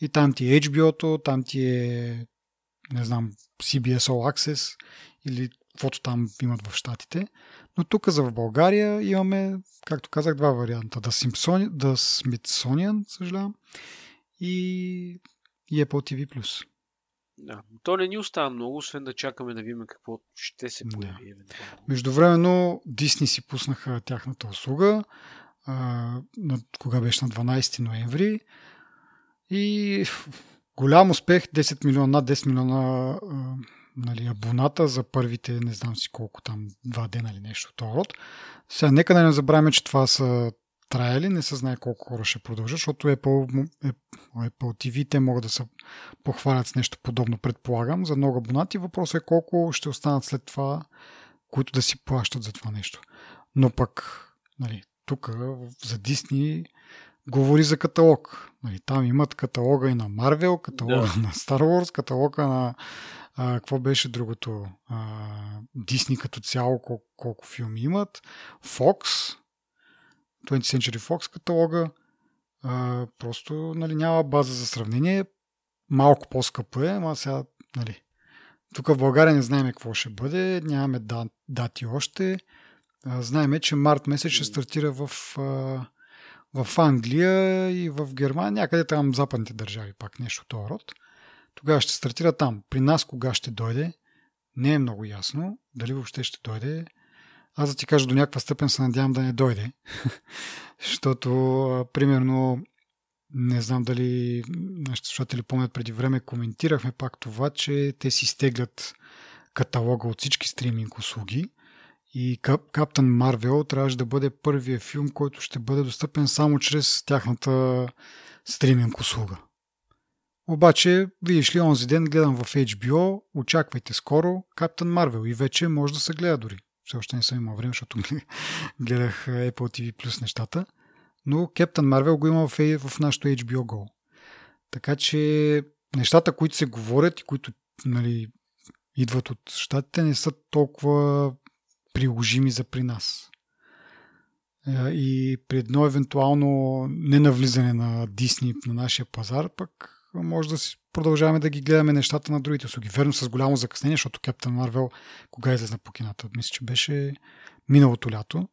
A: и там ти е HBO-то, там ти е, не знам, CBS All Access или каквото там имат в Штатите. Но тук за в България имаме, както казах, два варианта. Да Simpson, да Smithsonian, съжалявам, и, и Apple TV+.
B: Да. То не ни остава много, освен да чакаме да видим какво ще се появи.
A: Да. Междувременно Disney си пуснаха тяхната услуга, а, на, кога беше на 12 ноември и голям успех, 10 милиона, над 10 милиона а, нали, абоната за първите, не знам си колко там, два дена или нещо от род. Сега, нека да не забравяме, че това са траяли, не се знае колко хора ще продължат, защото Apple, Apple TV те могат да се похвалят с нещо подобно, предполагам, за много абонати. Въпросът е колко ще останат след това, които да си плащат за това нещо. Но пък, нали, тук за Disney говори за каталог. Нали, там имат каталога и на Marvel, каталога да. на Star Wars, каталога на а, какво беше другото? А, Disney като цяло, колко, колко филми имат. Fox, 20th Century Fox каталога. А, просто нали, няма база за сравнение. Малко по-скъпо е, ама сега, нали, тук в България не знаем какво ще бъде, нямаме дати още. Знаеме, че март месец ще стартира в, в Англия и в Германия, някъде там западните държави, пак нещо този род. Тогава ще стартира там. При нас кога ще дойде, не е много ясно. Дали въобще ще дойде. Аз да ти кажа до някаква степен се надявам да не дойде. Защото, примерно, не знам дали нашите слушатели помнят преди време, коментирахме пак това, че те си стеглят каталога от всички стриминг услуги и Каптън Марвел трябваше да бъде първия филм, който ще бъде достъпен само чрез тяхната стриминг услуга. Обаче, видиш ли, онзи ден гледам в HBO, очаквайте скоро Каптън Марвел и вече може да се гледа дори. Все още не съм имал време, защото гледах Apple TV Plus нещата. Но Каптън Марвел го има в, в нашото HBO Go. Така че нещата, които се говорят и които нали, идват от щатите, не са толкова приложими за при нас. Е, и при едно евентуално ненавлизане на Дисни на нашия пазар, пък може да си продължаваме да ги гледаме нещата на другите услуги. Верно с голямо закъснение, защото Captain Марвел кога излезна по кината? Мисля, че беше миналото лято.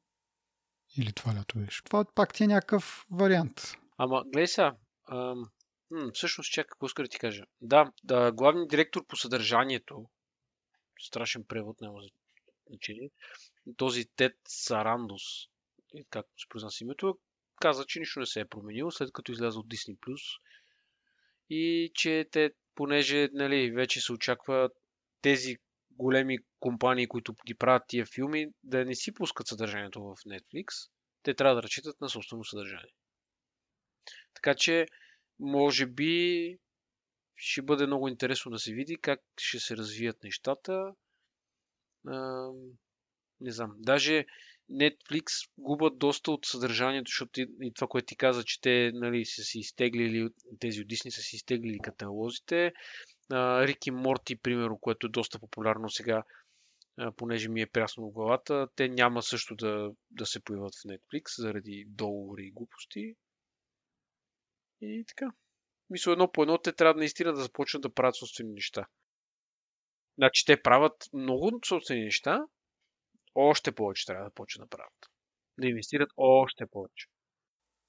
A: Или това лято беше. Това пак ти е някакъв вариант.
B: Ама, гледай сега. Всъщност, чакай, какво иска да ти кажа. Да, да, главният директор по съдържанието, страшен превод, няма значение, този Тед Сарандос, както се произнася името, каза, че нищо не се е променило, след като изляза от Disney+, и че те, понеже нали, вече се очаква тези големи компании, които ги правят тия филми, да не си пускат съдържанието в Netflix, те трябва да разчитат на собствено съдържание. Така че, може би, ще бъде много интересно да се види как ще се развият нещата. А, не знам. Даже Netflix губят доста от съдържанието, защото и това, което ти каза, че те нали, са си изтеглили, тези от са си изтеглили каталозите. Рики Морти, примерно, което е доста популярно сега, понеже ми е прясно в главата, те няма също да, да се появят в Netflix заради договори и глупости. И така. Мисля, едно по едно те трябва наистина да започнат да правят собствени неща. Значи те правят много собствени неща, още повече трябва да почне да правят. Да инвестират още повече.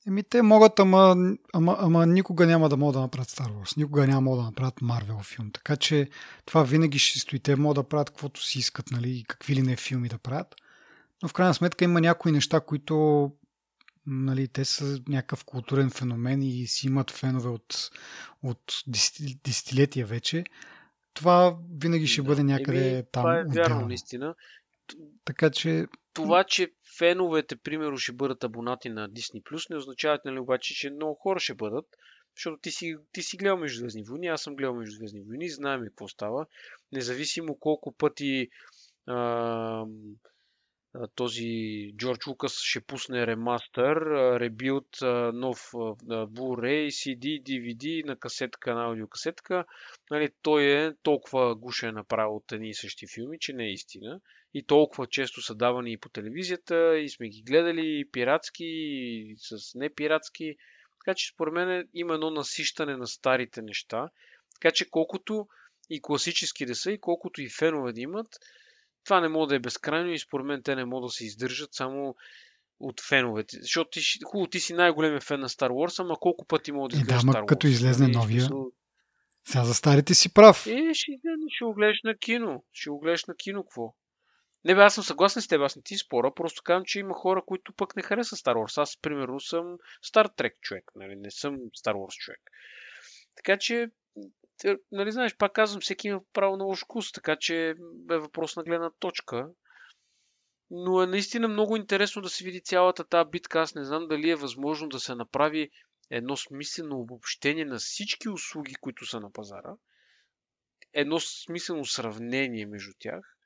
A: Еми те могат, ама, ама, ама никога няма да могат да направят Star Wars. Никога няма да направят Марвел филм. Така че това винаги ще стои. Те могат да правят каквото си искат, нали, и какви ли не филми да правят. Но в крайна сметка има някои неща, които нали, те са някакъв културен феномен и си имат фенове от, от десетилетия вече. Това винаги ще бъде някъде Еми, там.
B: Това е вярно, наистина.
A: Така че
B: това, че феновете, примерно, ще бъдат абонати на Disney+, не означава, нали, обаче, че много хора ще бъдат, защото ти си, ти си гледал Междузвездни войни, аз съм гледал Междузвездни войни, знаем какво става. Независимо колко пъти а, този Джордж Лукас ще пусне ремастър, ребилд, нов Blu-ray, CD, DVD на касетка, на аудиокасетка. Нали, той е толкова гушен направил от едни и същи филми, че не е истина. И толкова често са давани и по телевизията, и сме ги гледали и пиратски, и с непиратски. Така че според мен има едно насищане на старите неща. Така че колкото и класически да са, и колкото и фенове да имат, това не може да е безкрайно и според мен те не могат да се издържат само от феновете. Защото ти, хубаво, ти си най-големия фен на Star Wars, ама колко пъти мога да изгледаш
A: да,
B: Star Wars?
A: като излезне
B: нали?
A: новия,
B: Смисъл...
A: сега за старите си прав.
B: Е, ще, ще го гледаш на кино. Ще го гледаш на кино, какво? Не бе, аз съм съгласен с теб, аз не ти спора, просто казвам, че има хора, които пък не харесват Star Wars. Аз, примерно, съм Star Trek човек, нали? не съм Star Wars човек. Така че нали знаеш, пак казвам, всеки има право на лош вкус, така че е въпрос на гледна точка. Но е наистина много интересно да се види цялата тази битка. Аз не знам дали е възможно да се направи едно смислено обобщение на всички услуги, които са на пазара. Едно смислено сравнение между тях.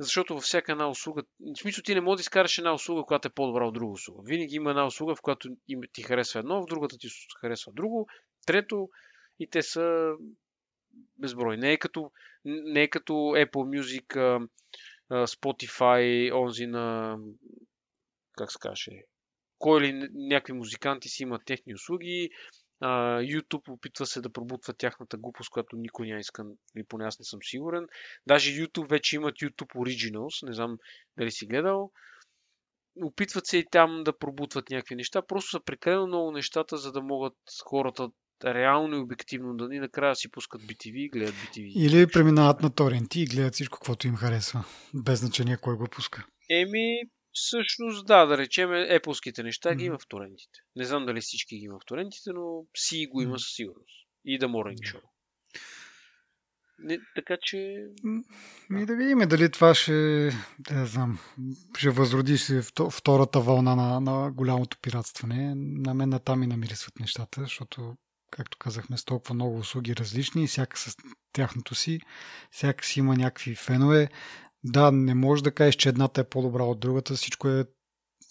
B: Защото във всяка една услуга, в смисъл ти не можеш да изкараш една услуга, която е по-добра от друга услуга. Винаги има една услуга, в която ти харесва едно, в другата ти харесва друго, трето, и те са безброй. Не е като, не е като Apple Music, Spotify, онзи на как се каже, кой ли някакви музиканти си имат техни услуги, YouTube опитва се да пробутва тяхната глупост, която никой няма иска, или поне аз не съм сигурен. Даже YouTube вече имат YouTube Originals, не знам дали си гледал. Опитват се и там да пробутват някакви неща. Просто са прекалено много нещата, за да могат хората реално и обективно да ни накрая си пускат BTV и гледат BTV.
A: Или преминават на торенти и гледат всичко, каквото им харесва. Без значение кой го пуска.
B: Еми, всъщност да, да речем, еплските неща ги има в торентите. Не знам дали всички ги има в торентите, но си го има със сигурност. И да Morning Show. Не, така че...
A: Ми да видим дали това ще, да знам, ще възроди се втората вълна на, на голямото пиратстване. На мен на там и намирисват нещата, защото както казахме, с толкова много услуги различни, всяка с тяхното си, всяка си има някакви фенове. Да, не може да кажеш, че едната е по-добра от другата, всичко е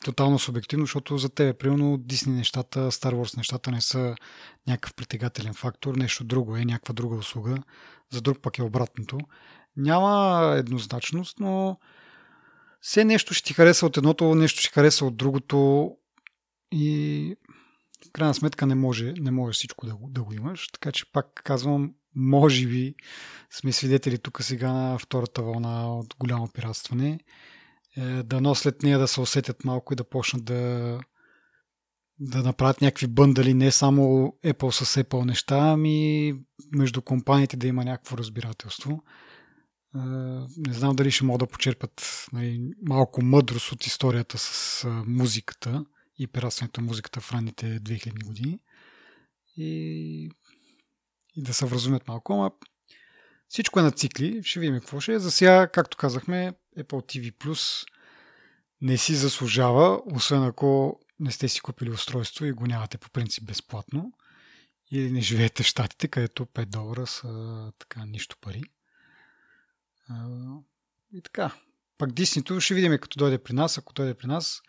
A: тотално субективно, защото за тебе, примерно, Дисни нещата, Star Wars нещата не са някакъв притегателен фактор, нещо друго е, някаква друга услуга, за друг пък е обратното. Няма еднозначност, но все нещо ще ти хареса от едното, нещо ще хареса от другото и в крайна сметка не може, не може всичко да да го имаш. Така че пак казвам, може би сме свидетели тук сега на втората вълна от голямо пиратстване. Е, дано след нея да се усетят малко и да почнат да, да направят някакви бъндали, не само Apple с Apple неща, ами между компаниите да има някакво разбирателство. Е, не знам дали ще могат да почерпят нали, малко мъдрост от историята с музиката и пиратстването на музиката в ранните 2000 години и, и да се вразумят малко, ама всичко е на цикли, ще видим какво ще е. За сега, както казахме, Apple TV Plus не си заслужава, освен ако не сте си купили устройство и го нямате по принцип безплатно или не живеете в Штатите, където 5 долара са така нищо пари. И така. Пак Диснито ще видим като дойде при нас. Ако дойде при нас,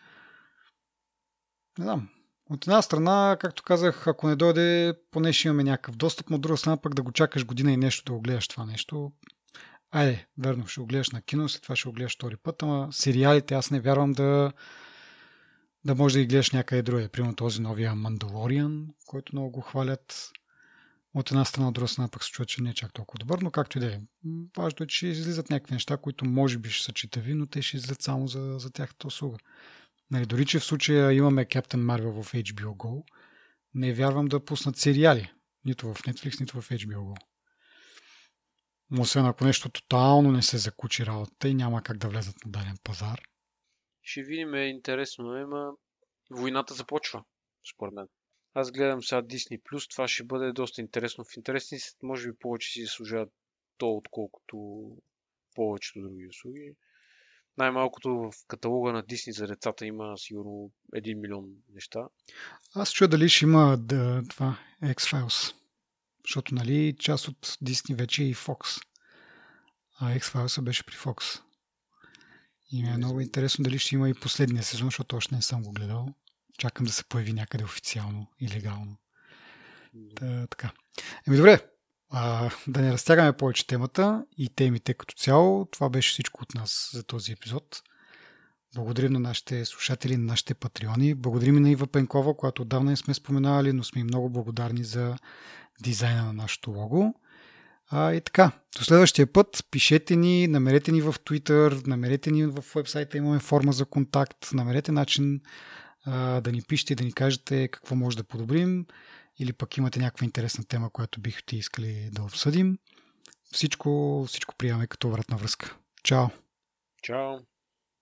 A: не знам. От една страна, както казах, ако не дойде, поне ще имаме някакъв достъп, но от друга страна пък да го чакаш година и нещо да го гледаш това нещо. Айде, верно, ще го гледаш на кино, след това ще го гледаш втори път, ама сериалите аз не вярвам да, да можеш да ги гледаш някъде друге. Примерно този новия Мандалориан, който много го хвалят. От една страна, от друга страна пък се чува, че не е чак толкова добър, но както и да е. Важно е, че излизат някакви неща, които може би ще са читави, но те ще излизат само за, за тяхната услуга. Нали, дори, че в случая имаме Captain Marvel в HBO Go, не вярвам да пуснат сериали. Нито в Netflix, нито в HBO Go. Освен ако нещо тотално не се закучи работата и няма как да влезат на даден пазар.
B: Ще видим, е интересно, ема войната започва, според мен. Аз гледам сега Disney+, това ще бъде доста интересно. В интересни може би повече си заслужават то, отколкото повечето други услуги. Най-малкото в каталога на Дисни за децата има сигурно 1 милион неща.
A: Аз чуя дали ще има да, това X-Files. Защото, нали, част от Disney вече е и Fox. А X-Files беше при Fox. И ми е много интересно дали ще има и последния сезон, защото още не съм го гледал. Чакам да се появи някъде официално и легално. Та, така. Еми добре, а, да не разтягаме повече темата и темите като цяло. Това беше всичко от нас за този епизод. Благодарим на нашите слушатели, на нашите патреони. Благодарим и на Ива Пенкова, която отдавна не сме споменавали, но сме много благодарни за дизайна на нашото лого. А, и така, до следващия път пишете ни, намерете ни в Twitter, намерете ни в вебсайта, имаме форма за контакт, намерете начин а, да ни пишете и да ни кажете какво може да подобрим или пък имате някаква интересна тема, която бихте искали да обсъдим. Всичко, всичко приемаме като обратна връзка. Чао!
B: Чао!